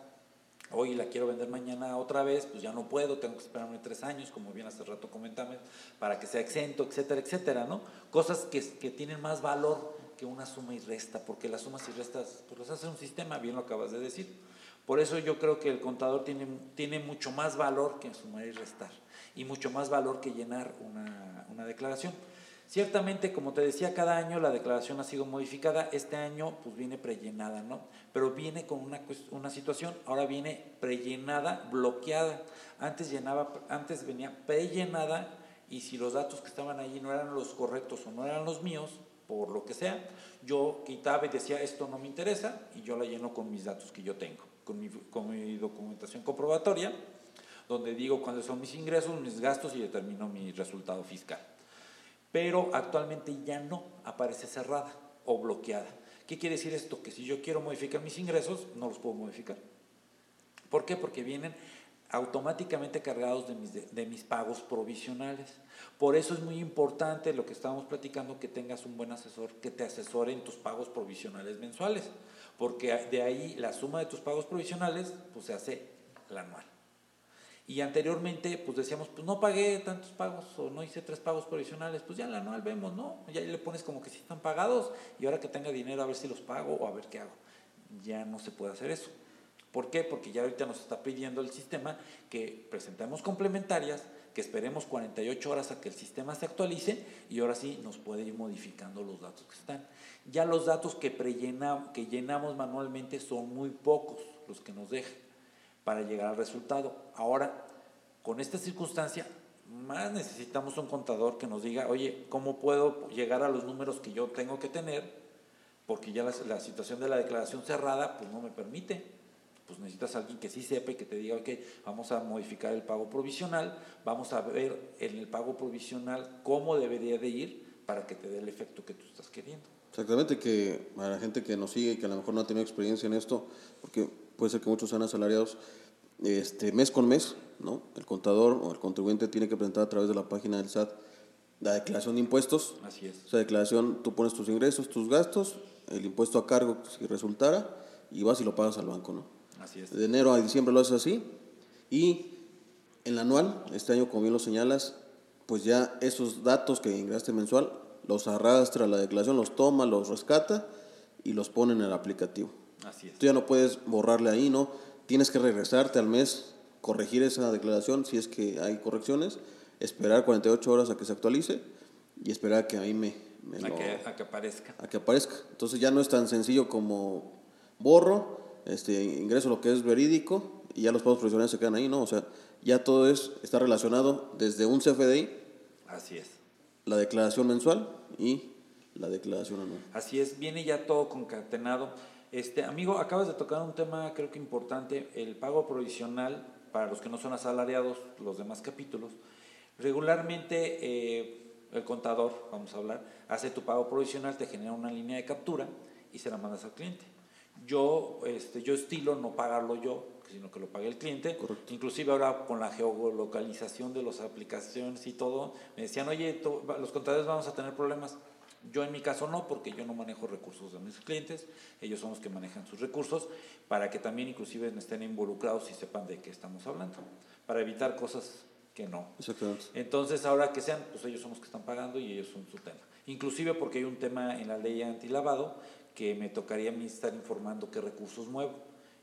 hoy la quiero vender mañana otra vez, pues ya no puedo, tengo que esperarme tres años, como bien hace rato comentamos, para que sea exento, etcétera, etcétera, ¿no? Cosas que, que tienen más valor que una suma y resta, porque las sumas y restas pues las hace un sistema, bien lo acabas de decir. Por eso yo creo que el contador tiene, tiene mucho más valor que sumar y restar, y mucho más valor que llenar una, una declaración. Ciertamente, como te decía, cada año la declaración ha sido modificada, este año pues viene prellenada, ¿no? Pero viene con una, una situación, ahora viene prellenada, bloqueada. Antes, llenaba, antes venía prellenada y si los datos que estaban allí no eran los correctos o no eran los míos, por lo que sea, yo quitaba y decía, esto no me interesa y yo la lleno con mis datos que yo tengo, con mi, con mi documentación comprobatoria, donde digo cuáles son mis ingresos, mis gastos y determino mi resultado fiscal pero actualmente ya no aparece cerrada o bloqueada. ¿Qué quiere decir esto? Que si yo quiero modificar mis ingresos, no los puedo modificar. ¿Por qué? Porque vienen automáticamente cargados de mis, de, mis, pagos provisionales. Por eso es muy importante lo que estábamos platicando, que tengas un buen asesor que te asesore en tus pagos provisionales mensuales, porque de ahí la suma de tus pagos provisionales pues, se hace la anual. Y anteriormente, pues decíamos, pues no pagué tantos pagos o no hice tres pagos provisionales, pues ya en la anual vemos, ¿no? Ya le pones como que sí están pagados y ahora que tenga dinero a ver si los pago o a ver qué hago. Ya no se puede hacer eso. ¿Por qué? Porque ya ahorita nos está pidiendo el sistema que presentemos complementarias, que esperemos 48 horas a que el sistema se actualice y ahora sí nos puede ir modificando los datos que están. Ya los datos que, que llenamos manualmente son muy pocos los que nos dejan para llegar al resultado. Ahora, con esta circunstancia, más necesitamos un contador que nos diga, oye, ¿cómo puedo llegar a los números que yo tengo que tener? Porque ya la, situación de la declaración cerrada pues no me permite. Pues necesitas alguien que sí sepa y que te diga, ok, vamos a modificar el pago provisional, vamos a ver en el pago provisional cómo debería de ir para que te dé el efecto que tú estás queriendo. Exactamente, que a la gente que nos sigue y que a lo mejor no ha tenido experiencia en esto, porque puede ser que muchos sean asalariados, este, mes con mes, ¿no? El contador o el contribuyente tiene que presentar a través de la página del SAT la declaración de impuestos. Así es. Esa declaración, tú pones tus ingresos, tus gastos, el impuesto a cargo si resultara, y vas y lo pagas al banco, ¿no? Así es. De enero a diciembre lo haces así, y en la anual, este año como bien lo señalas, pues ya esos datos que ingresaste mensual, los arrastra la declaración, los toma, los rescata y los pone en el aplicativo. Así es. Tú ya no puedes borrarle ahí, ¿no? Tienes que regresarte al mes, corregir esa declaración si es que hay correcciones, esperar 48 horas a que se actualice y esperar a que ahí me, me A lo- que, a que aparezca. a que aparezca. Entonces ya no es tan sencillo como borro, este, ingreso lo que es verídico y ya los pagos profesionales se quedan ahí, ¿no? O sea, ya todo es, está relacionado desde un CFDI, Así es. la declaración mensual y la declaración anual. Así es, viene ya todo concatenado. Este, amigo, acabas de tocar un tema creo que importante, el pago provisional para los que no son asalariados, los demás capítulos. Regularmente eh, el contador, vamos a hablar, hace tu pago provisional, te genera una línea de captura y se la mandas al cliente. Yo, este, yo estilo no pagarlo yo, sino que lo pague el cliente. Correcto. Inclusive ahora con la geolocalización de las aplicaciones y todo, me decían, oye, los contadores vamos a tener problemas. Yo en mi caso no, porque yo no manejo recursos de mis clientes, ellos son los que manejan sus recursos, para que también inclusive estén involucrados y sepan de qué estamos hablando, para evitar cosas que no. Entonces, ahora que sean, pues ellos son los que están pagando y ellos son su tema. Inclusive porque hay un tema en la ley antilavado que me tocaría a mí estar informando qué recursos muevo.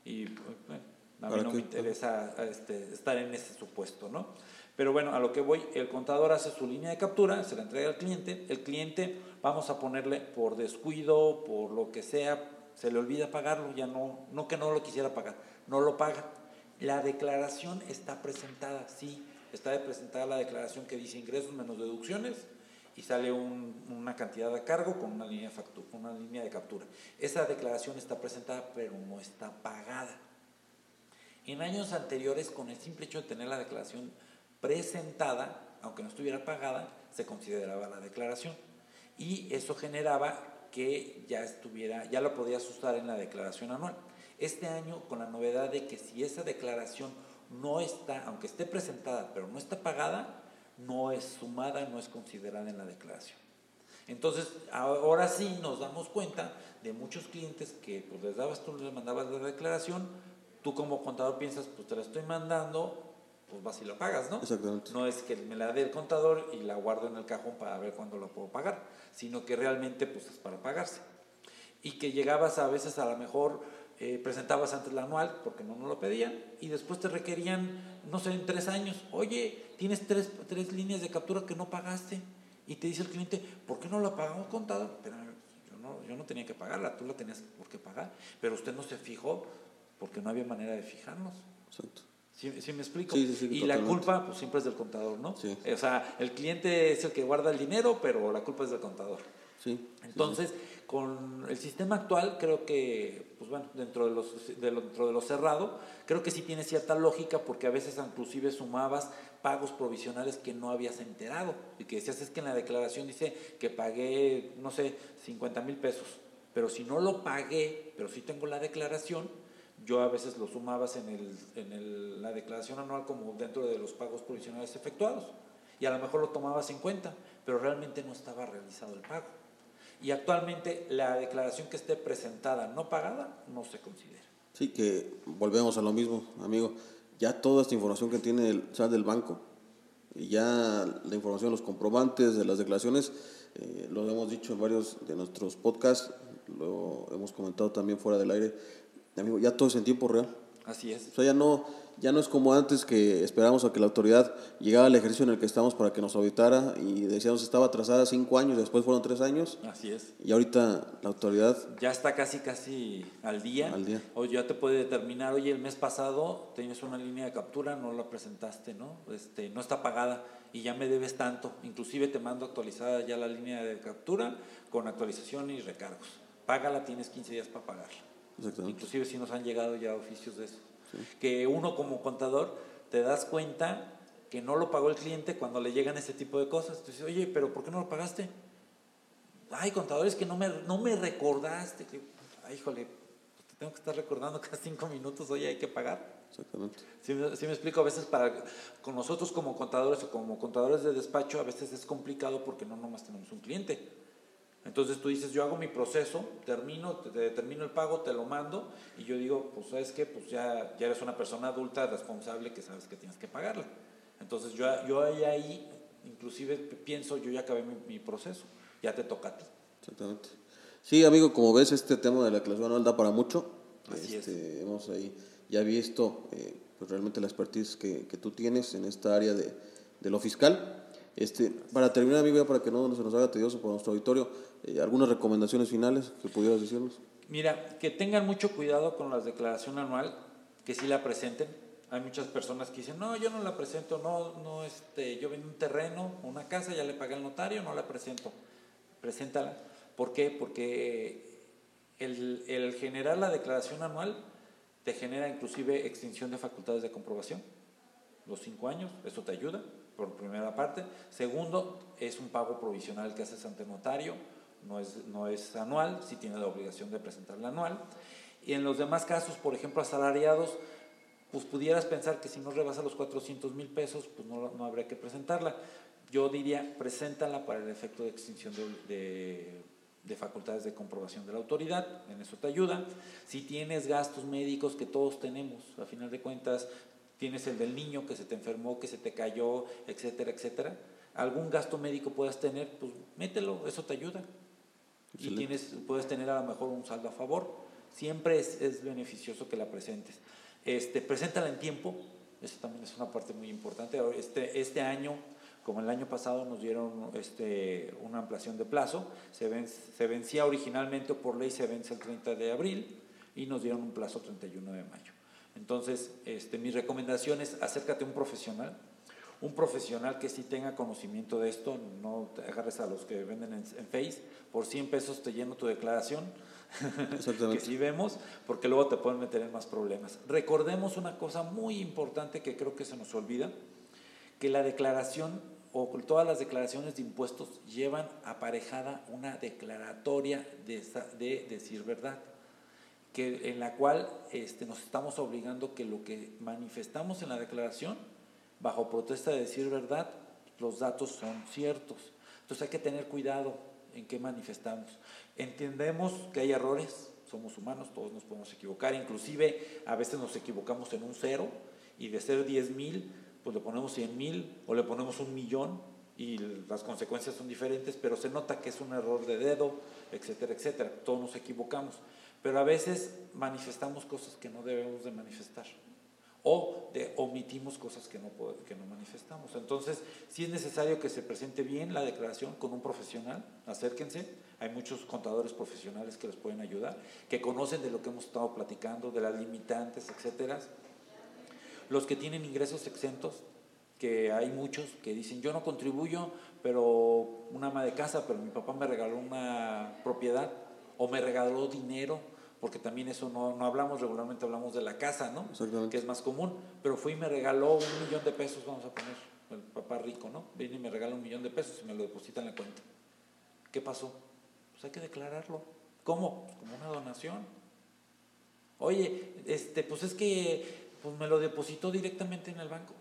Y pues, bueno, a mí ¿Para no qué? me interesa este, estar en ese supuesto, ¿no? Pero bueno, a lo que voy, el contador hace su línea de captura, se la entrega al cliente, el cliente, vamos a ponerle por descuido, por lo que sea, se le olvida pagarlo, ya no, no que no lo quisiera pagar, no lo paga. La declaración está presentada, sí, está presentada la declaración que dice ingresos menos deducciones y sale un- una cantidad de cargo con una línea, una línea de captura. Esa declaración está presentada, pero no está pagada. En años anteriores, con el simple hecho de tener la declaración presentada, aunque no estuviera pagada, se consideraba la declaración. Y eso generaba que ya estuviera, ya lo podías usar en la declaración anual. Este año, con la novedad de que si esa declaración no está, aunque esté presentada, pero no está pagada, no es sumada, no es considerada en la declaración. Entonces, ahora sí nos damos cuenta de muchos clientes que pues les dabas tú, les mandabas la declaración, tú como contador piensas, pues te la estoy mandando, pues vas y la pagas, ¿no? Exactamente. No es que me la dé el contador y la guardo en el cajón para ver cuándo la puedo pagar, sino que realmente pues es para pagarse. Y que llegabas a veces a lo mejor, eh, presentabas antes la anual porque no nos lo pedían y después te requerían, no sé, en tres años, oye, tienes tres, tres líneas de captura que no pagaste. Y te dice el cliente, ¿por qué no la pagamos contador? Pero yo no, yo no tenía que pagarla, tú la tenías por qué pagar. Pero usted no se fijó porque no había manera de fijarnos. Exacto. ¿Sí, sí me explico? Sí, sí, sí, y la culpa, pues siempre es del contador, ¿no? O sea, el cliente es el que guarda el dinero, pero la culpa es del contador. Sí, Entonces, con el sistema actual, creo que, pues bueno, dentro de, los, de lo, dentro de lo cerrado, creo que sí tiene cierta lógica porque a veces inclusive sumabas pagos provisionales que no habías enterado y que decías es que en la declaración dice que pagué, no sé, 50 mil pesos, pero si no lo pagué, pero sí tengo la declaración, yo a veces lo sumabas en, el, en el- la declaración anual como dentro de los pagos provisionales efectuados y a lo mejor lo tomabas en cuenta, pero realmente no estaba realizado el pago. Y actualmente la declaración que esté presentada no pagada no se considera. Sí, que volvemos a lo mismo, amigo. Ya toda esta información que tiene el SAT del banco, y ya la información, los comprobantes de las declaraciones, eh, lo hemos dicho en varios de nuestros podcasts, lo hemos comentado también fuera del aire. Amigo, ya todo es en tiempo real. Así es. O sea, ya no, ya no es como antes que esperábamos a que la autoridad llegara al ejercicio en el que estamos para que nos auditara y decíamos estaba atrasada cinco años, después fueron tres años. Así es. Y ahorita la autoridad Ya está casi, casi al día. Al día. O ya te puede determinar, oye, el mes pasado tienes una línea de captura, no la presentaste, ¿no? Este, no está pagada y ya me debes tanto. Inclusive te mando actualizada ya la línea de captura con actualización y recargos. Págala, tienes 15 días para pagarla. Inclusive si nos han llegado ya oficios de eso. Que uno como contador te das cuenta que no lo pagó el cliente cuando le llegan este tipo de cosas. Tú dices, oye, pero ¿por qué no lo pagaste? Ay, contadores que no me, no me recordaste. Que, ay, híjole, pues te tengo que estar recordando cada cinco minutos, oye, hay que pagar. Exactamente. Me- sí me explico, a veces para con nosotros como contadores o como contadores de despacho, a veces es complicado porque no nomás tenemos un cliente. Entonces tú dices, yo hago mi proceso, termino, te, te determino el pago, te lo mando y yo digo, pues sabes qué, pues ya, ya eres una persona adulta responsable que sabes que tienes que pagarla. Entonces yo, yo ahí, ahí inclusive pienso, yo ya acabé mi, mi proceso, ya te toca a ti. Exactamente. Sí, amigo, como ves, este tema de la declaración anual da para mucho. Así es. Este, Hemos ahí ya visto eh, pues realmente la expertise que, que tú tienes en esta área de, de lo fiscal. Este, para terminar, amigo, para que no se nos haga tedioso por nuestro auditorio, eh, algunas recomendaciones finales que pudieras decirnos. Mira, que tengan mucho cuidado con la declaración anual, que sí la presenten. Hay muchas personas que dicen, no, yo no la presento, no, no, este, yo vendo un terreno, una casa, ya le pagué al notario, no la presento. Preséntala. ¿Por qué? Porque el, el generar la declaración anual te genera inclusive extinción de facultades de comprobación. Los cinco años, eso te ayuda, por primera parte. Segundo, es un pago provisional que haces ante notario, no es, no es anual, sí tiene la obligación de presentarla anual. Y en los demás casos, por ejemplo, asalariados, pues pudieras pensar que si no rebasa los 400 mil pesos, pues no, no habría que presentarla. Yo diría, preséntala para el efecto de extinción de, de facultades de comprobación de la autoridad, en eso te ayuda. Si tienes gastos médicos que todos tenemos, a final de cuentas, tienes el del niño que se te enfermó, que se te cayó, etcétera, etcétera. Algún gasto médico puedas tener, pues mételo, eso te ayuda. Y tienes, puedes tener a lo mejor un saldo a favor. Siempre es, es beneficioso que la presentes. Este, preséntala en tiempo, eso también es una parte muy importante. Este, este año, como el año pasado, nos dieron este, una ampliación de plazo. Se, ven- se vencía originalmente por ley, se vence el 30 de abril y nos dieron un plazo 31 de mayo. Entonces, este, mi recomendación es acércate a un profesional, un profesional que sí tenga conocimiento de esto, no te agarres a los que venden en, en Face, por 100 pesos te lleno tu declaración, que sí vemos, porque luego te pueden meter en más problemas. Recordemos una cosa muy importante que creo que se nos olvida, que la declaración o todas las declaraciones de impuestos llevan aparejada una declaratoria de decir verdad que, en la cual este, nos estamos obligando que lo que manifestamos en la declaración, bajo protesta de decir verdad, los datos son ciertos. Entonces hay que tener cuidado en qué manifestamos. Entendemos que hay errores, somos humanos, todos nos podemos equivocar, inclusive a veces nos equivocamos en un cero y de ser 10 mil, pues le ponemos 100 mil o le ponemos un millón y las consecuencias son diferentes, pero se nota que es un error de dedo, etcétera, etcétera. Todos nos equivocamos, pero a veces manifestamos cosas que no debemos de manifestar o omitimos cosas que no, que no manifestamos. Entonces, sí es necesario que se presente bien la declaración con un profesional, acérquense, hay muchos contadores profesionales que les pueden ayudar, que conocen de lo que hemos estado platicando, de las limitantes, etcétera. Los que tienen ingresos exentos, que hay muchos que dicen, yo no contribuyo, pero una ama de casa, pero mi papá me regaló una propiedad o me regaló dinero, porque también eso no, no hablamos, regularmente hablamos de la casa, ¿no? Exactamente. Que es más común, pero fue y me regaló un millón de pesos, vamos a poner, el papá rico, ¿no? Viene y me regala un millón de pesos y me lo deposita en la cuenta. ¿Qué pasó? Pues hay que declararlo. ¿Cómo? Pues como una donación. Oye, este, pues es que pues me lo depositó directamente en el banco.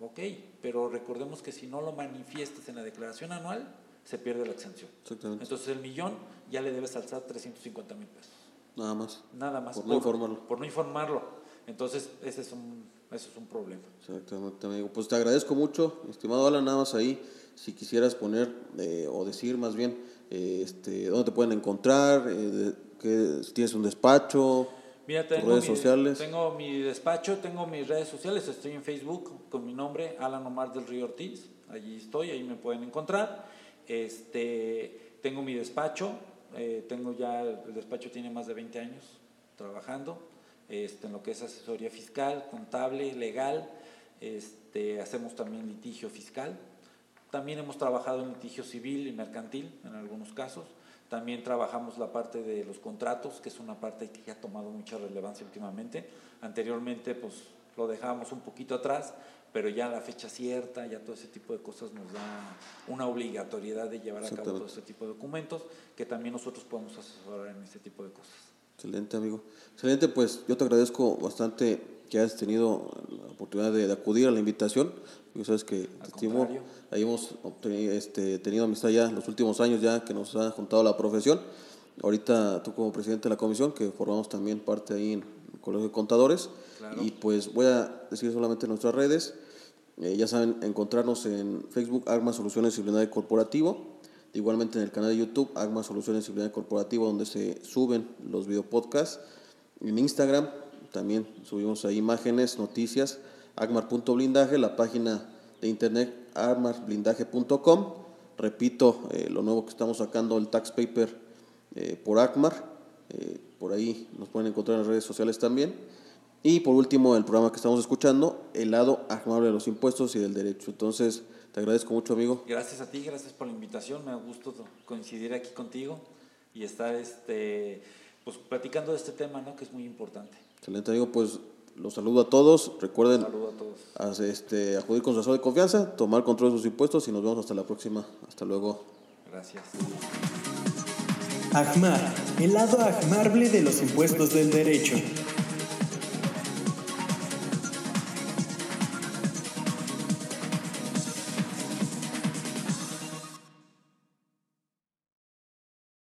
Ok, pero recordemos que si no lo manifiestas en la declaración anual, se pierde la exención. Exactamente. Entonces el millón ya le debes alzar 350 mil pesos. Nada más. Nada más. Por no informarlo. Por no informarlo. Entonces ese es un, ese es un problema. Exactamente, amigo. Pues te agradezco mucho, estimado Alan, nada más ahí, si quisieras poner eh, o decir más bien, eh, este, dónde te pueden encontrar, eh, de- que, si tienes un despacho. Mira, tengo redes sociales. Tengo mi despacho, tengo mis redes sociales, estoy en Facebook con mi nombre, Alan Omar del Río Ortiz, allí estoy, ahí me pueden encontrar. Este, tengo mi despacho, eh, tengo ya, el despacho tiene más de 20 años trabajando, este, en lo que es asesoría fiscal, contable, legal, este, hacemos también litigio fiscal, también hemos trabajado en litigio civil y mercantil en algunos casos, también trabajamos la parte de los contratos, que es una parte que ha tomado mucha relevancia últimamente. Anteriormente, pues lo dejábamos un poquito atrás, pero ya la fecha cierta, ya todo ese tipo de cosas nos da una obligatoriedad de llevar a cabo todo ese tipo de documentos, que también nosotros podemos asesorar en ese tipo de cosas. Excelente, amigo. Excelente, pues yo te agradezco bastante que hayas tenido la oportunidad de, acudir a la invitación. Yo sabes que estimo. Ahí hemos este, tenido amistad ya los últimos años ya que nos ha juntado la profesión. Ahorita tú como presidente de la comisión, que formamos también parte ahí en el Colegio de Contadores. Y pues voy a decir solamente nuestras redes. Eh, ya saben, encontrarnos en Facebook, Agma Soluciones Blindaje Corporativo. Igualmente en el canal de YouTube, Agma Soluciones Blindaje Corporativo, donde se suben los videopodcasts. En Instagram también subimos ahí imágenes, noticias, agmar.blindaje, la página de internet armarblindaje.com. Repito, eh, lo nuevo que estamos sacando, el tax paper eh, por Acmar. Por ahí nos pueden encontrar en las redes sociales también. Y por último, el programa que estamos escuchando, el lado amable de los impuestos y del derecho. Entonces, te agradezco mucho, amigo. Gracias a ti, gracias por la invitación. Me ha gusto coincidir aquí contigo y estar este, pues, platicando de este tema, ¿no? que es muy importante. Excelente, amigo. Pues los saludo a todos. Recuerden este, acudir con su asesor de confianza, tomar control de sus impuestos y nos vemos hasta la próxima. Hasta luego. Gracias. AJMAR, el lado ajmable de los impuestos del derecho.